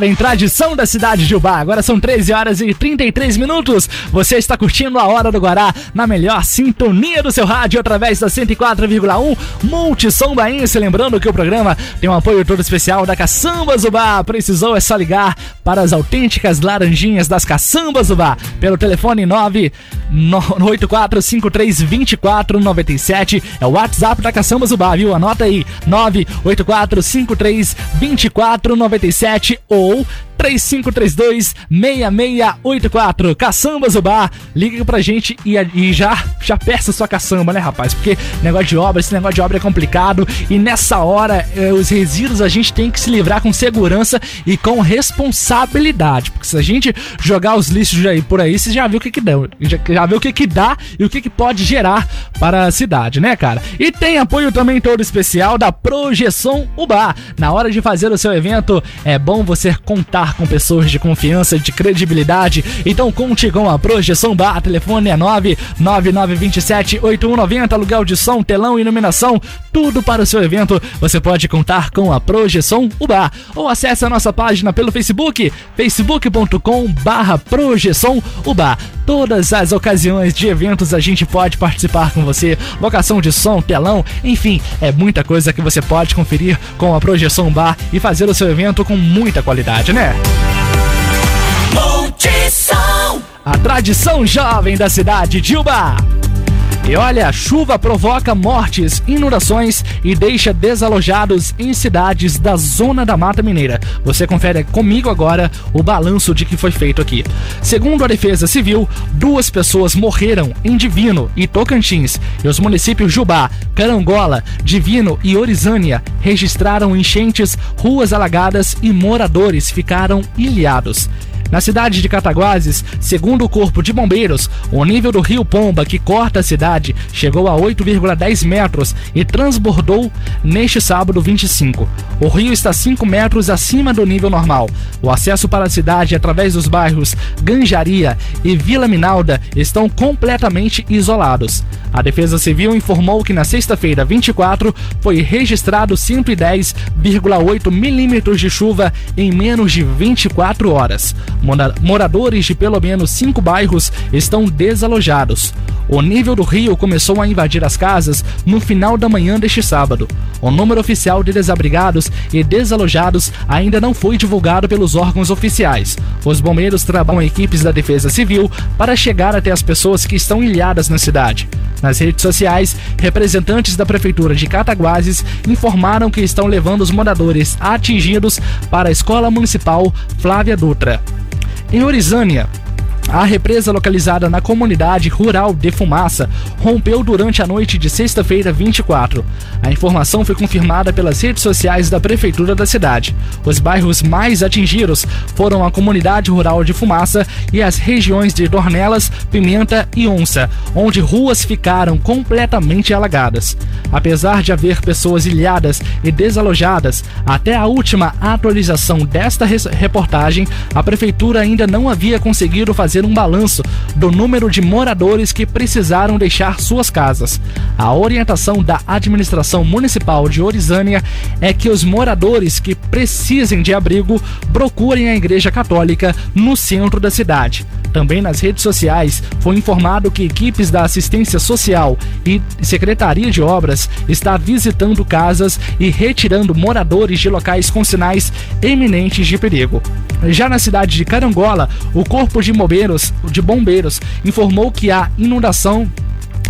jovem tradição da cidade de Ubá. Agora são 13 horas e 33 minutos. Você está curtindo a Hora do Guará na melhor sintonia do seu rádio através da 104,1 Multissom Baense. Lembrando que o programa tem um apoio todo especial da Caçambas Ubá. Precisou é só ligar para as autênticas laranjinhas das Caçambas Ubá pelo telefone 984532497. É o WhatsApp da Caçambas Ubá, viu? Anota aí: 984532497 ou 3532-6684. Caçambas o. Liga pra gente e, e, já, já peça sua caçamba, né, rapaz? Porque negócio de obra, esse negócio de obra é complicado e nessa hora eh, os resíduos a gente tem que se livrar com segurança e com responsabilidade. Porque se a gente jogar os lixos aí por aí, você já viu o que que dá. Já, já viu o que que dá e o que que pode gerar para a cidade, né, cara? E tem apoio também todo especial da Projeção Ubar. Na hora de fazer o seu evento, é bom você contar com pessoas de confiança e de credibilidade. Então conte com a Projeção Bar. Telefone é 999278190. Aluguel de som, telão, iluminação, tudo para o seu evento. Você pode contar com a Projeção Ubar. Ou acesse a nossa página pelo Facebook, facebook.com barra Projeção Ubar. Todas as ocasiões de eventos a gente pode participar com você. Locação de som, telão, enfim, é muita coisa que você pode conferir com a Projeção Bar e fazer o seu evento com muita qualidade, né? Multissom. A tradição jovem da cidade de Uba. E olha, a chuva provoca mortes, inundações e deixa desalojados em cidades da zona da Mata Mineira. Você confere comigo agora o balanço de que foi feito aqui. Segundo a Defesa Civil, duas pessoas morreram em Divino e Tocantins, e os municípios Jubá, Carangola, Divino e Orizânia registraram enchentes, ruas alagadas e moradores ficaram ilhados. Na cidade de Cataguases, segundo o Corpo de Bombeiros, o nível do rio Pomba, que corta a cidade, chegou a 8,10 metros e transbordou neste sábado 25. O rio está 5 metros acima do nível normal. O acesso para a cidade através dos bairros Ganjaria e Vila Minalda estão completamente isolados. A Defesa Civil informou que na sexta-feira 24 foi registrado 110,8 milímetros de chuva em menos de 24 horas. Mora- Moradores de pelo menos cinco bairros estão desalojados. O nível do rio começou a invadir as casas no final da manhã deste sábado. O número oficial de desabrigados e desalojados ainda não foi divulgado pelos órgãos oficiais. Os bombeiros trabalham equipes da Defesa Civil para chegar até as pessoas que estão ilhadas na cidade. Nas redes sociais, representantes da Prefeitura de Cataguases informaram que estão levando os moradores atingidos para a Escola Municipal Flávia Dutra. Em Orizânia, a represa localizada na comunidade rural de Fumaça rompeu durante a noite de sexta-feira 24. A informação foi confirmada pelas redes sociais da prefeitura da cidade. Os bairros mais atingidos foram a comunidade rural de Fumaça e as regiões de Dornelas, Pimenta e Onça, onde ruas ficaram completamente alagadas. Apesar de haver pessoas ilhadas e desalojadas, até a última atualização desta reportagem, a prefeitura ainda não havia conseguido fazer um balanço do número de moradores que precisaram deixar suas casas. A orientação da administração municipal de Orizânia é que os moradores que precisem de abrigo procurem a Igreja Católica no centro da cidade. Também nas redes sociais foi informado que equipes da assistência social e Secretaria de Obras está visitando casas e retirando moradores de locais com sinais eminentes de perigo. Já na cidade de Carangola, o Corpo de Bombeiros, de Bombeiros informou que há inundação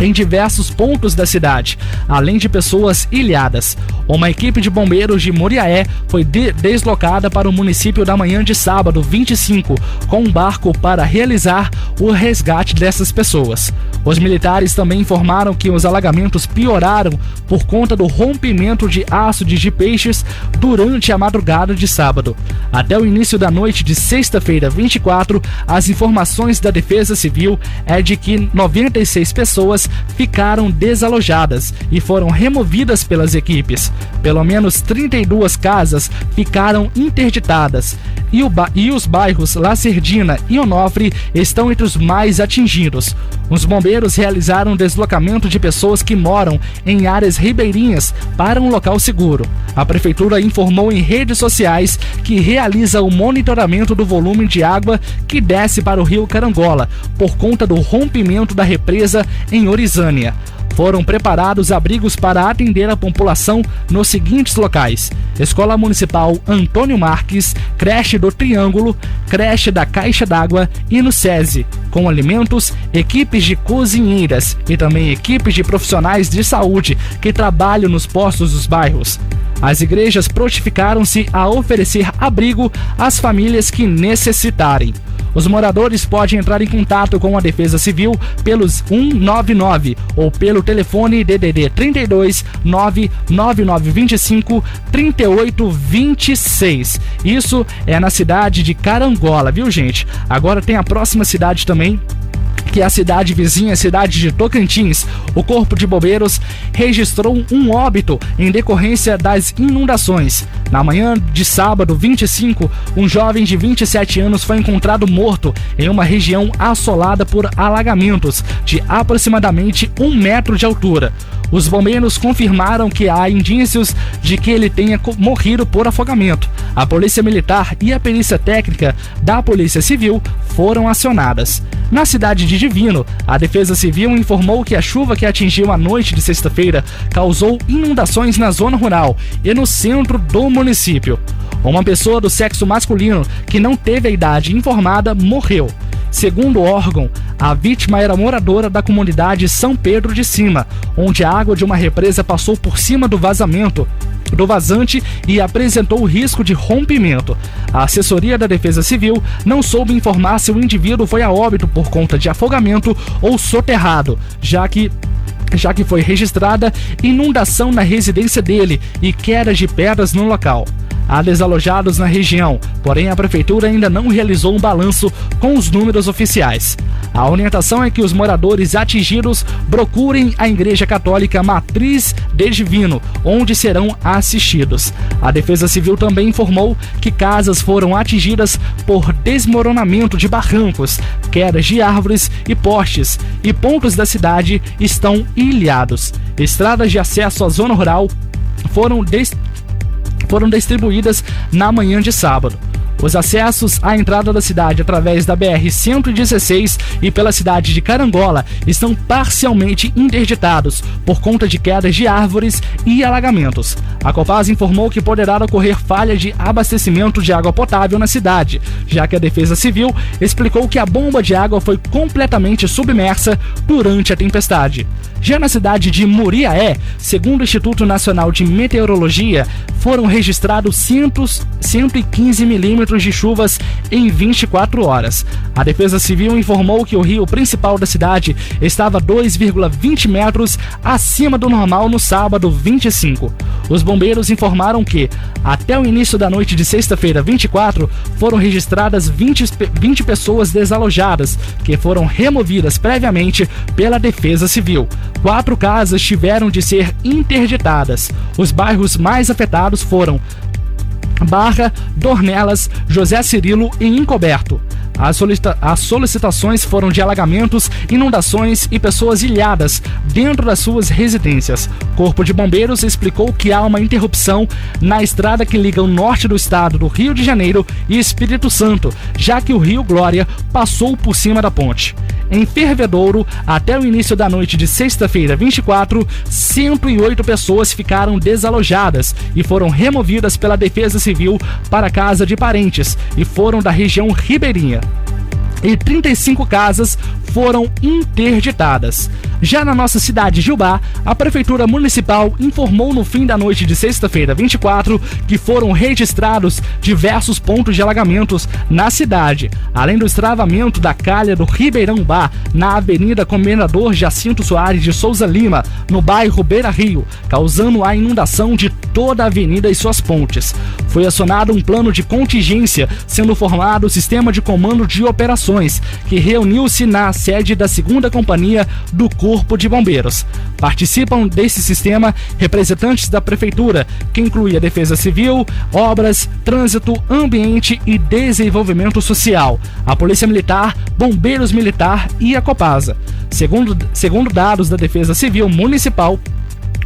em diversos pontos da cidade, além de pessoas ilhadas. Uma equipe de bombeiros de Muriaé foi de- deslocada para o município da manhã de sábado 25, com um barco para realizar o resgate dessas pessoas. Os militares também informaram que os alagamentos pioraram por conta do rompimento de açudes de peixes durante a madrugada de sábado. Até o início da noite de sexta-feira 24, as informações da Defesa Civil é de que 96 pessoas ficaram desalojadas e foram removidas pelas equipes. Pelo menos 32 casas ficaram interditadas. e, ba- e os bairros Lacerdina e Onofre estão entre os mais atingidos. Os bombeiros realizaram deslocamento de pessoas que moram em áreas ribeirinhas para um local seguro. A prefeitura informou em redes sociais que realiza o monitoramento do volume de água que desce para o rio Carangola por conta do rompimento da represa em Orizânia. Foram preparados abrigos para atender a população nos seguintes locais: Escola Municipal Antônio Marques, Creche do Triângulo, Creche da Caixa d'Água e no SESI, com alimentos, equipes de cozinheiras e também equipes de profissionais de saúde que trabalham nos postos dos bairros. As igrejas prontificaram-se a oferecer abrigo às famílias que necessitarem. Os moradores podem entrar em contato com a Defesa Civil pelos 199 ou pelo telefone DDD 32 99925 3826. Isso é na cidade de Carangola, viu, gente? Agora tem a próxima cidade também que é a cidade vizinha, a cidade de Tocantins. O Corpo de Bombeiros registrou um óbito em decorrência das inundações. Na manhã de sábado 25, um jovem de 27 anos foi encontrado morto em uma região assolada por alagamentos de aproximadamente um metro de altura. Os bombeiros confirmaram que há indícios de que ele tenha morrido por afogamento. A Polícia Militar e a perícia técnica da Polícia Civil foram acionadas. Na cidade de Divino, a Defesa Civil informou que a chuva que atingiu a noite de sexta-feira causou inundações na zona rural e no centro do município. Uma pessoa do sexo masculino que não teve a idade informada morreu. Segundo o órgão, a vítima era moradora da comunidade São Pedro de Cima, onde a água de uma represa passou por cima do vazamento do vazante e apresentou risco de rompimento. A assessoria da Defesa Civil não soube informar se o indivíduo foi a óbito por conta de afogamento ou soterrado, já que já que foi registrada inundação na residência dele e quedas de pedras no local. Há desalojados na região, porém a prefeitura ainda não realizou um balanço com os números oficiais. A orientação é que os moradores atingidos procurem a Igreja Católica Matriz de Divino, onde serão assistidos. A Defesa Civil também informou que casas foram atingidas por desmoronamento de barrancos, quedas de árvores e postes, e pontos da cidade estão ilhados. Estradas de acesso à zona rural foram des- foram distribuídas na manhã de sábado. Os acessos à entrada da cidade através da BR-116 e pela cidade de Carangola estão parcialmente interditados por conta de quedas de árvores e alagamentos. A Copaz informou que poderá ocorrer falha de abastecimento de água potável na cidade, já que a Defesa Civil explicou que a bomba de água foi completamente submersa durante a tempestade. Já na cidade de Muriaé, segundo o Instituto Nacional de Meteorologia, foram registrados cientos, 115 milímetros de chuvas em 24 horas. A Defesa Civil informou que o rio principal da cidade estava 2,20 metros acima do normal no sábado 25. Os bombeiros informaram que, até o início da noite de sexta-feira 24, foram registradas 20, pe- 20 pessoas desalojadas, que foram removidas previamente pela Defesa Civil. Quatro casas tiveram de ser interditadas. Os bairros mais afetados foram Barra, Dornelas, José Cirilo e Encoberto. As, solicita- as solicitações foram de alagamentos, inundações e pessoas ilhadas dentro das suas residências. Corpo de Bombeiros explicou que há uma interrupção na estrada que liga o norte do estado do Rio de Janeiro e Espírito Santo, já que o Rio Glória passou por cima da ponte. Em Fervedouro, até o início da noite de sexta-feira 24, 108 pessoas ficaram desalojadas e foram removidas pela Defesa Civil para casa de parentes e foram da região ribeirinha Thank you. E 35 casas foram interditadas. Já na nossa cidade Gilbar, a Prefeitura Municipal informou no fim da noite de sexta-feira 24 que foram registrados diversos pontos de alagamentos na cidade, além do estravamento da calha do Ribeirão Bar na Avenida Comendador Jacinto Soares de Souza Lima, no bairro Beira Rio, causando a inundação de toda a avenida e suas pontes. Foi acionado um plano de contingência, sendo formado o sistema de comando de operações que reuniu-se na sede da segunda companhia do Corpo de Bombeiros. Participam desse sistema representantes da prefeitura, que inclui a Defesa Civil, Obras, Trânsito, Ambiente e Desenvolvimento Social, a Polícia Militar, Bombeiros Militar e a Copasa. Segundo, segundo dados da Defesa Civil Municipal,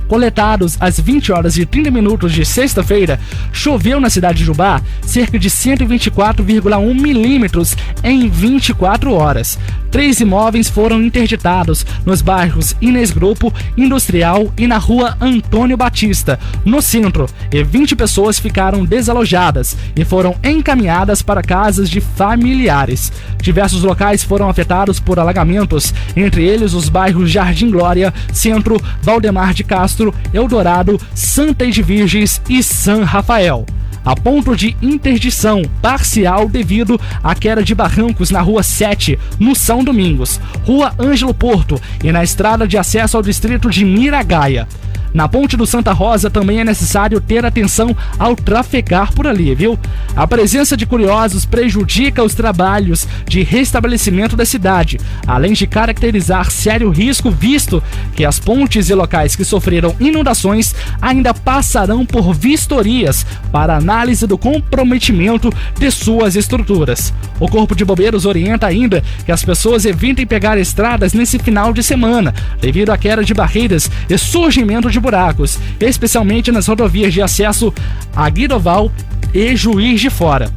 coletados às 20 horas e 30 minutos de sexta-feira, choveu na cidade de Jubá cerca de 124,1 milímetros em 24 horas. Três imóveis foram interditados nos bairros Inês Grupo, Industrial e na rua Antônio Batista, no centro, e 20 pessoas ficaram desalojadas e foram encaminhadas para casas de familiares. Diversos locais foram afetados por alagamentos, entre eles os bairros Jardim Glória, Centro, Valdemar de Castro, Eldorado, Santa de Virgens e San Rafael a ponto de interdição parcial devido à queda de barrancos na Rua 7, no São Domingos, Rua Ângelo Porto e na estrada de acesso ao distrito de Miragaia. Na ponte do Santa Rosa também é necessário ter atenção ao trafegar por ali, viu? A presença de curiosos prejudica os trabalhos de restabelecimento da cidade, além de caracterizar sério risco, visto que as pontes e locais que sofreram inundações ainda passarão por vistorias para análise do comprometimento de suas estruturas. O Corpo de Bombeiros orienta ainda que as pessoas evitem pegar estradas nesse final de semana, devido à queda de barreiras e surgimento de buracos, especialmente nas rodovias de acesso a Guidoval e Juiz de Fora.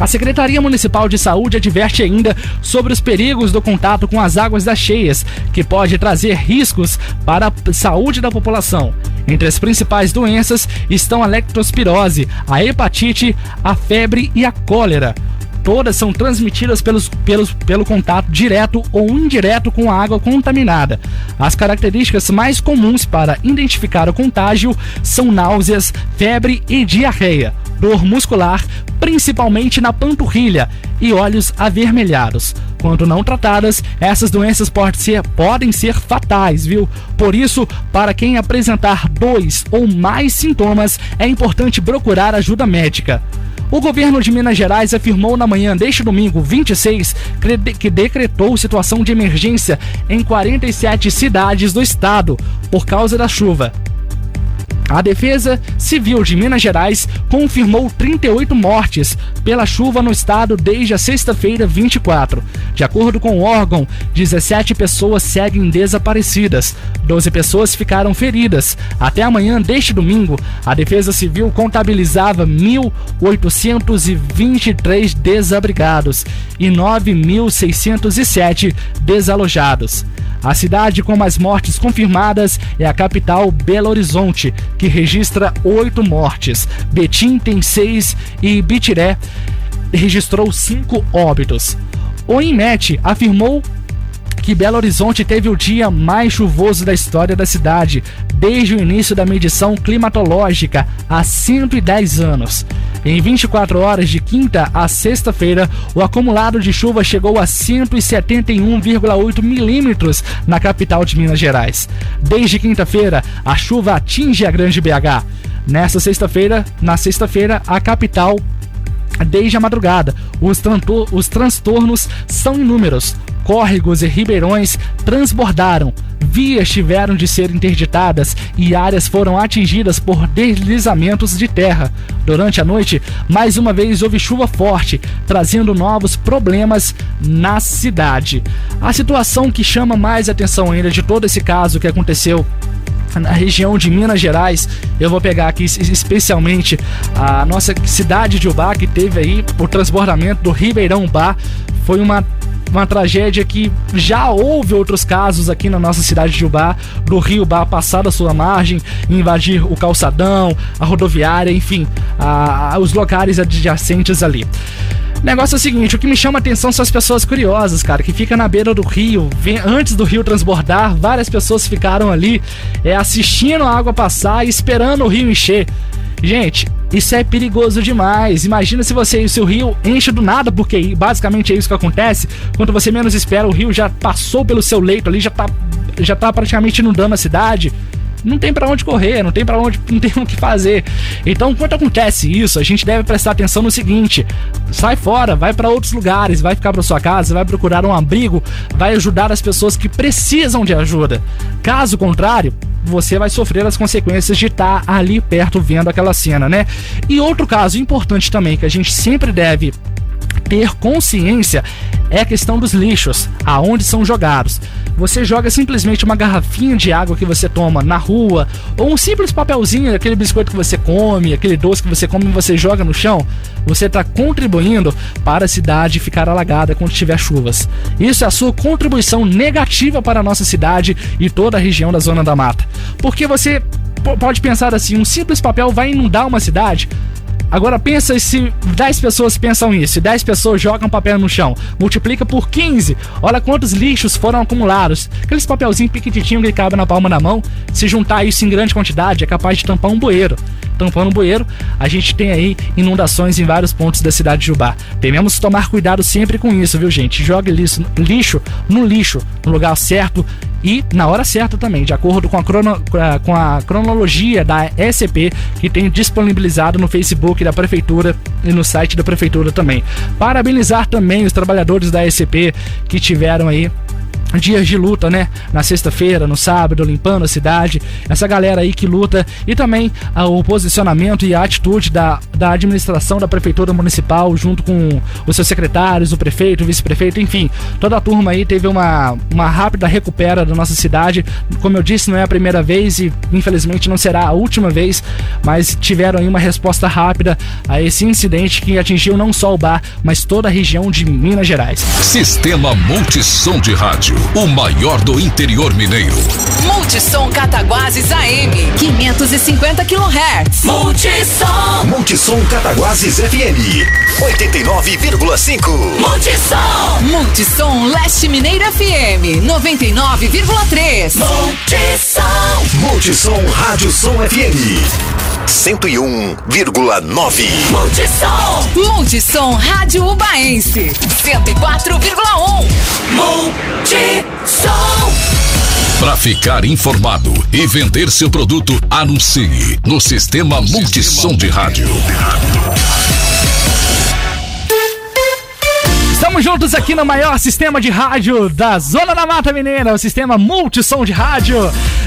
A Secretaria Municipal de Saúde adverte ainda sobre os perigos do contato com as águas das cheias, que pode trazer riscos para a saúde da população. Entre as principais doenças estão a lectospirose, a hepatite, a febre e a cólera todas são transmitidas pelos, pelos, pelo contato direto ou indireto com a água contaminada. As características mais comuns para identificar o contágio são náuseas, febre e diarreia, dor muscular, principalmente na panturrilha, e olhos avermelhados. Quando não tratadas, essas doenças pode ser, podem ser fatais, viu? Por isso, para quem apresentar dois ou mais sintomas, é importante procurar ajuda médica. O governo de Minas Gerais afirmou na manhã deste domingo 26 que decretou situação de emergência em 47 cidades do estado por causa da chuva. A Defesa Civil de Minas Gerais confirmou 38 mortes pela chuva no estado desde a sexta-feira 24. De acordo com o órgão, 17 pessoas seguem desaparecidas, 12 pessoas ficaram feridas. Até amanhã deste domingo, a Defesa Civil contabilizava 1.823 desabrigados e 9.607 desalojados. A cidade com mais mortes confirmadas é a capital Belo Horizonte, que registra oito mortes. Betim tem seis e Bitiré registrou cinco óbitos. O INMET afirmou que Belo Horizonte teve o dia mais chuvoso da história da cidade, desde o início da medição climatológica há 110 anos. Em 24 horas de quinta a sexta-feira, o acumulado de chuva chegou a 171,8 milímetros na capital de Minas Gerais. Desde quinta-feira, a chuva atinge a Grande BH. Nessa sexta-feira, na sexta-feira, a capital desde a madrugada. Os, os transtornos são inúmeros córregos e ribeirões transbordaram, vias tiveram de ser interditadas e áreas foram atingidas por deslizamentos de terra. Durante a noite, mais uma vez houve chuva forte, trazendo novos problemas na cidade. A situação que chama mais atenção ainda de todo esse caso que aconteceu na região de Minas Gerais. Eu vou pegar aqui especialmente a nossa cidade de Ubá, que teve aí o transbordamento do Ribeirão Ubá. Foi uma uma tragédia que já houve outros casos aqui na nossa cidade de Ubá, do rio Ubá passar da sua margem, invadir o calçadão, a rodoviária, enfim, a, a, os locais adjacentes ali. O negócio é o seguinte, o que me chama a atenção são as pessoas curiosas, cara, que fica na beira do rio, vem, antes do rio transbordar, várias pessoas ficaram ali é, assistindo a água passar e esperando o rio encher. Gente, isso é perigoso demais. Imagina se você se o rio enche do nada, porque basicamente é isso que acontece. Quando você menos espera, o rio já passou pelo seu leito ali, já tá, já tá praticamente inundando a cidade. não tem para onde correr, não tem para onde, não tem o que fazer. Então, quando acontece isso, a gente deve prestar atenção no seguinte: sai fora, vai para outros lugares, vai ficar para sua casa, vai procurar um abrigo, vai ajudar as pessoas que precisam de ajuda. Caso contrário, você vai sofrer as consequências de estar ali perto vendo aquela cena, né? E outro caso importante também que a gente sempre deve ter consciência é a questão dos lixos, aonde são jogados. Você joga simplesmente uma garrafinha de água que você toma na rua, ou um simples papelzinho, aquele biscoito que você come, aquele doce que você come e você joga no chão, você está contribuindo para a cidade ficar alagada quando tiver chuvas. Isso é a sua contribuição negativa para a nossa cidade e toda a região da Zona da Mata. Porque você pode pensar assim, um simples papel vai inundar uma cidade? Agora pensa se 10 pessoas pensam isso, e 10 pessoas jogam papel no chão, multiplica por 15. Olha quantos lixos foram acumulados. Aqueles papelzinhos pequititinhos que cabem na palma da mão, se juntar isso em grande quantidade, é capaz de tampar um bueiro. Tampando um bueiro, a gente tem aí inundações em vários pontos da cidade de Jubá. Devemos tomar cuidado sempre com isso, viu, gente? Jogue lixo, lixo no lixo, no lugar certo e na hora certa também, de acordo com a, crono- com a cronologia da SCP que tem disponibilizado no Facebook da Prefeitura e no site da Prefeitura também. Parabenizar também os trabalhadores da SCP que tiveram aí dias de luta, né? Na sexta-feira, no sábado, limpando a cidade. Essa galera aí que luta e também ah, o posicionamento e a atitude da, da administração da prefeitura municipal junto com os seus secretários, o prefeito, o vice-prefeito, enfim, toda a turma aí teve uma, uma rápida recupera da nossa cidade. Como eu disse, não é a primeira vez e infelizmente não será a última vez, mas tiveram aí uma resposta rápida a esse incidente que atingiu não só o bar, mas toda a região de Minas Gerais. Sistema Multissom de Rádio, o maior do interior mineiro. Multissom Cataguases AM, 550 kHz. Multissom. Multissom Cataguases FM 89,5. Multissom. Multissom Leste Mineiro FM, 99,3. Multissom. Multissom Rádio Som FM 101,9. Multissom. Multissom Rádio Ubaense, 104,1. Multissom. Para ficar informado e vender seu produto, anuncie no Sistema Multissom de Rádio. Estamos juntos aqui no maior sistema de rádio da Zona da Mata Mineira, o sistema Multissom de Rádio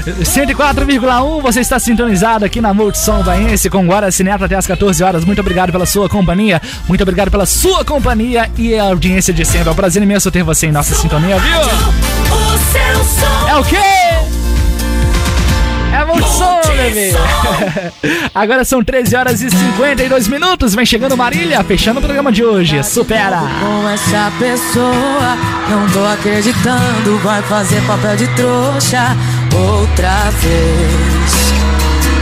104,1. Você está sintonizado aqui na Multissom Baense com Guaraci Neto até as 14 horas. Muito obrigado pela sua companhia, muito obrigado pela sua companhia e a audiência de sempre. É um prazer imenso ter você em nossa sintonia, viu? É o quê? É Multissom, bebê! Agora são 13 horas e 52 minutos. Vem chegando Marília, fechando o programa de hoje. Supera! Com essa pessoa, não tô acreditando. Vai fazer papel de trouxa outra vez.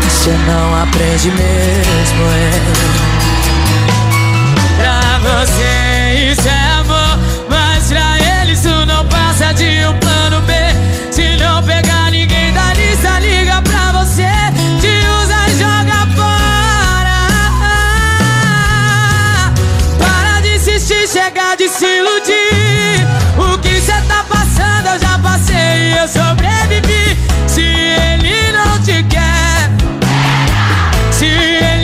Você não aprende mesmo, é. Pra você isso é amor, mas pra ele isso não passa de um de se iludir. O que cê tá passando eu já passei e eu sobrevivi. Se ele não te quer, se ele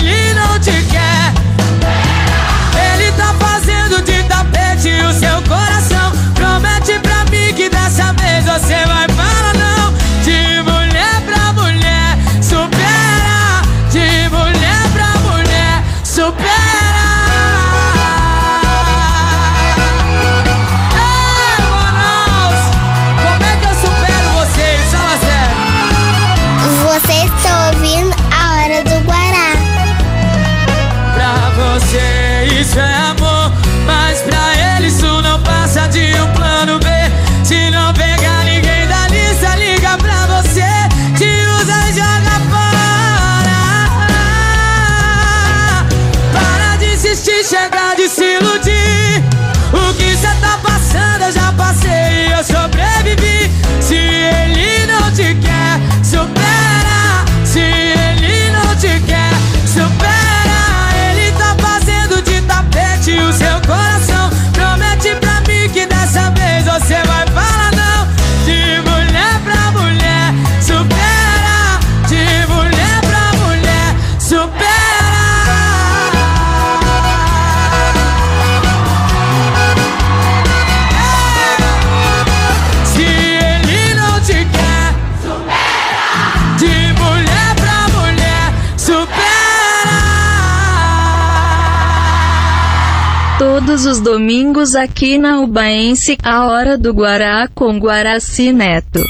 Todos os domingos aqui na Ubaense, a hora do Guará com Guaraci Neto.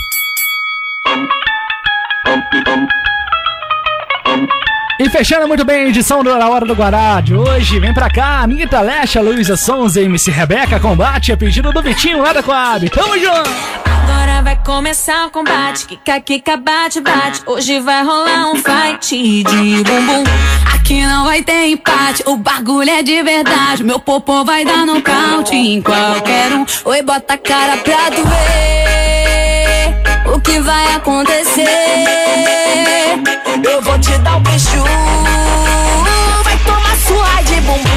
E fechando muito bem a edição da Hora do Guará de hoje, vem pra cá, Anitta Lecha, Luísa Sons e MC Rebeca combate a pedido do Vitinho lá da Coab. Tamo junto! Agora vai começar o combate, kika, kika, bate, bate. Hoje vai rolar um fight de bumbum. Aqui não vai ter empate, o bagulho é de verdade. Meu popô vai dar nocaute em qualquer um. Oi, bota a cara pra ver o que vai acontecer. Eu vou te dar um beijo. Vai tomar sua de bumbum.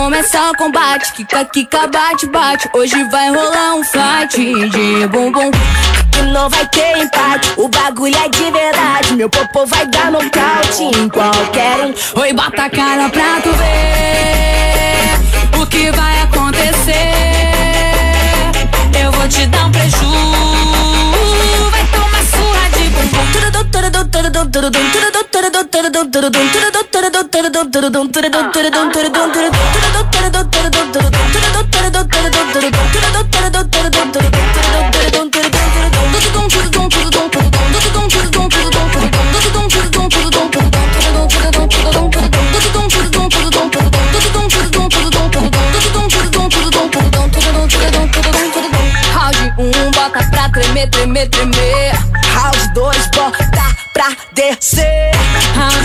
Começar o combate. Kika, kika, bate, bate. Hoje vai rolar um fight de bumbum. Que não vai ter empate, o bagulho é de verdade. Meu popô vai dar nocaute em qualquer um. Oi, bota a cara pra tu ver o que vai acontecer. Eu vou te dar um preju. Round 1, um, bota pra tremer, tremer, tremer. Round 2, bota pra descer.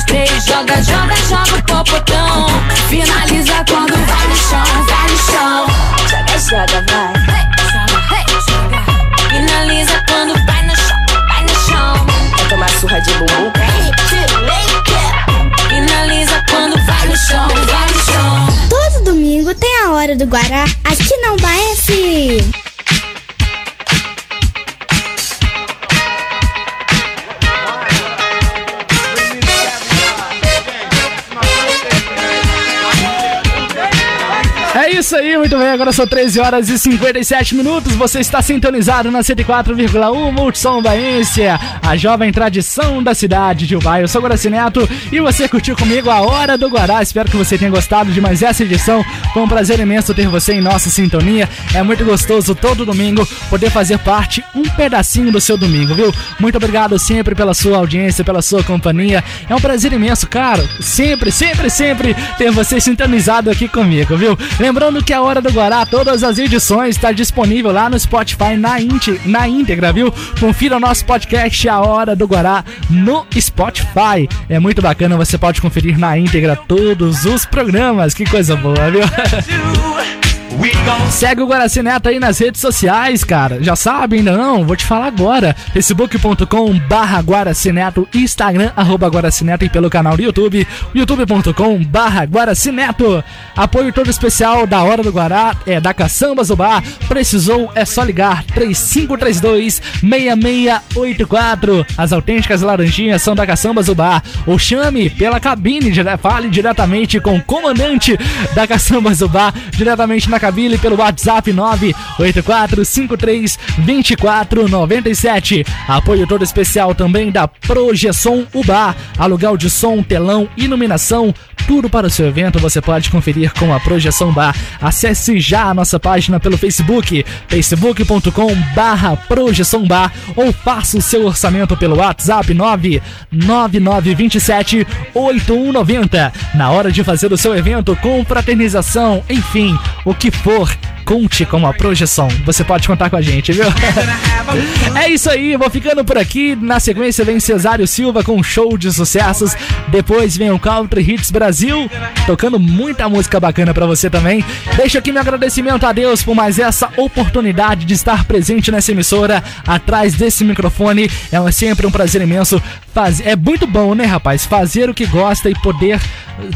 3, joga, joga, joga o popotão. Finaliza quando vai no chão, vai no chão. Joga, joga, vai. Finaliza quando vai no chão, vai no chão. Vai tomar surra de bumbum. Finaliza quando vai no chão, vai no chão. Todo domingo tem a hora do Guará aqui na isso aí, muito bem. Agora são 13 horas e 57 minutos. Você está sintonizado na 104,1 Multissom Baência, a jovem tradição da cidade de Ubai. Eu sou Guaraci Neto e você curtiu comigo a Hora do Guará. Espero que você tenha gostado de mais essa edição. Foi um prazer imenso ter você em nossa sintonia. É muito gostoso todo domingo poder fazer parte um pedacinho do seu domingo, viu? Muito obrigado sempre pela sua audiência, pela sua companhia. É um prazer imenso, cara. Sempre, sempre, sempre ter você sintonizado aqui comigo, viu? Lembrando que a Hora do Guará, todas as edições, está disponível lá no Spotify na, ínti, na íntegra, viu? Confira o nosso podcast A Hora do Guará no Spotify. É muito bacana, você pode conferir na íntegra todos os programas. Que coisa boa, viu? Segue o Guaraci Neto aí nas redes sociais, cara. Já sabe, ainda não? Vou te falar agora. facebook.com barra Guaracineto, Instagram, arroba Guaracineto e pelo canal do YouTube, youtube.com barra Guaracineto. Apoio todo especial da Hora do Guará, é da Caçamba Zubá. Precisou, é só ligar 3532-6684. As autênticas laranjinhas são da Caçamba Zubá. Ou chame pela cabine, fale diretamente com o comandante da Caçamba Zubá, diretamente na cabine pelo WhatsApp 984532497. Apoio todo especial também da Projeção Ubá. Aluguel de som, telão, iluminação, tudo para o seu evento você pode conferir com a Projeção Bar. Acesse já a nossa página pelo Facebook, facebook.com barra Projeção Bar ou faça o seu orçamento pelo WhatsApp 99927 8190. Na hora de fazer o seu evento, confraternização, enfim, o que for, conte com a projeção. Você pode contar com a gente, viu? é isso aí, vou ficando por aqui. Na sequência vem Cesário Silva com um show de sucessos. Depois vem o Country Hits Brasil, tocando muita música bacana para você também. Deixo aqui meu agradecimento a Deus por mais essa oportunidade de estar presente nessa emissora, atrás desse microfone. É sempre um prazer imenso. Faz... É muito bom, né, rapaz? Fazer o que gosta e poder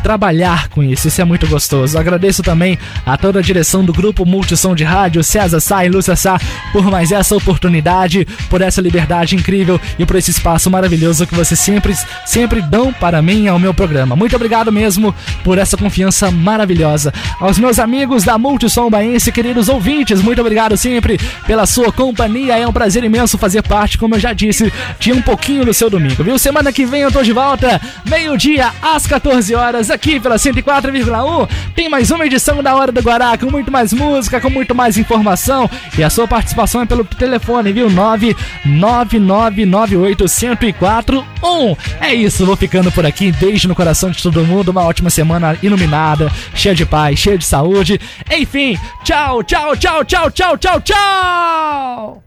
trabalhar com isso. Isso é muito gostoso. Agradeço também a toda a direção do grupo Multissom de Rádio, César Sá e Lúcia Sá, por mais essa oportunidade, por essa liberdade incrível e por esse espaço maravilhoso que vocês sempre, sempre dão para mim e ao meu programa. Muito obrigado mesmo por essa confiança maravilhosa. Aos meus amigos da Multissom Baense, queridos ouvintes, muito obrigado sempre pela sua companhia. É um prazer imenso fazer parte, como eu já disse, de um pouquinho do seu domingo, viu? Semana que vem eu tô de volta, meio-dia às 14 horas, aqui pela 104,1. Tem mais uma edição da Hora do Guará, com muito mais música, com muito mais informação. E a sua participação é pelo telefone, viu? 999981041. É isso, vou ficando por aqui. Beijo no coração de todo mundo. Uma ótima semana iluminada, cheia de paz, cheia de saúde. Enfim, tchau, tchau, tchau, tchau, tchau, tchau, tchau.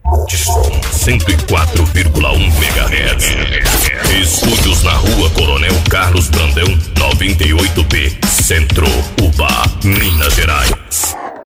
104,1 MHz. Estúdios na rua Coronel Carlos Brandão, 98B, Centro, Uba, Minas Gerais.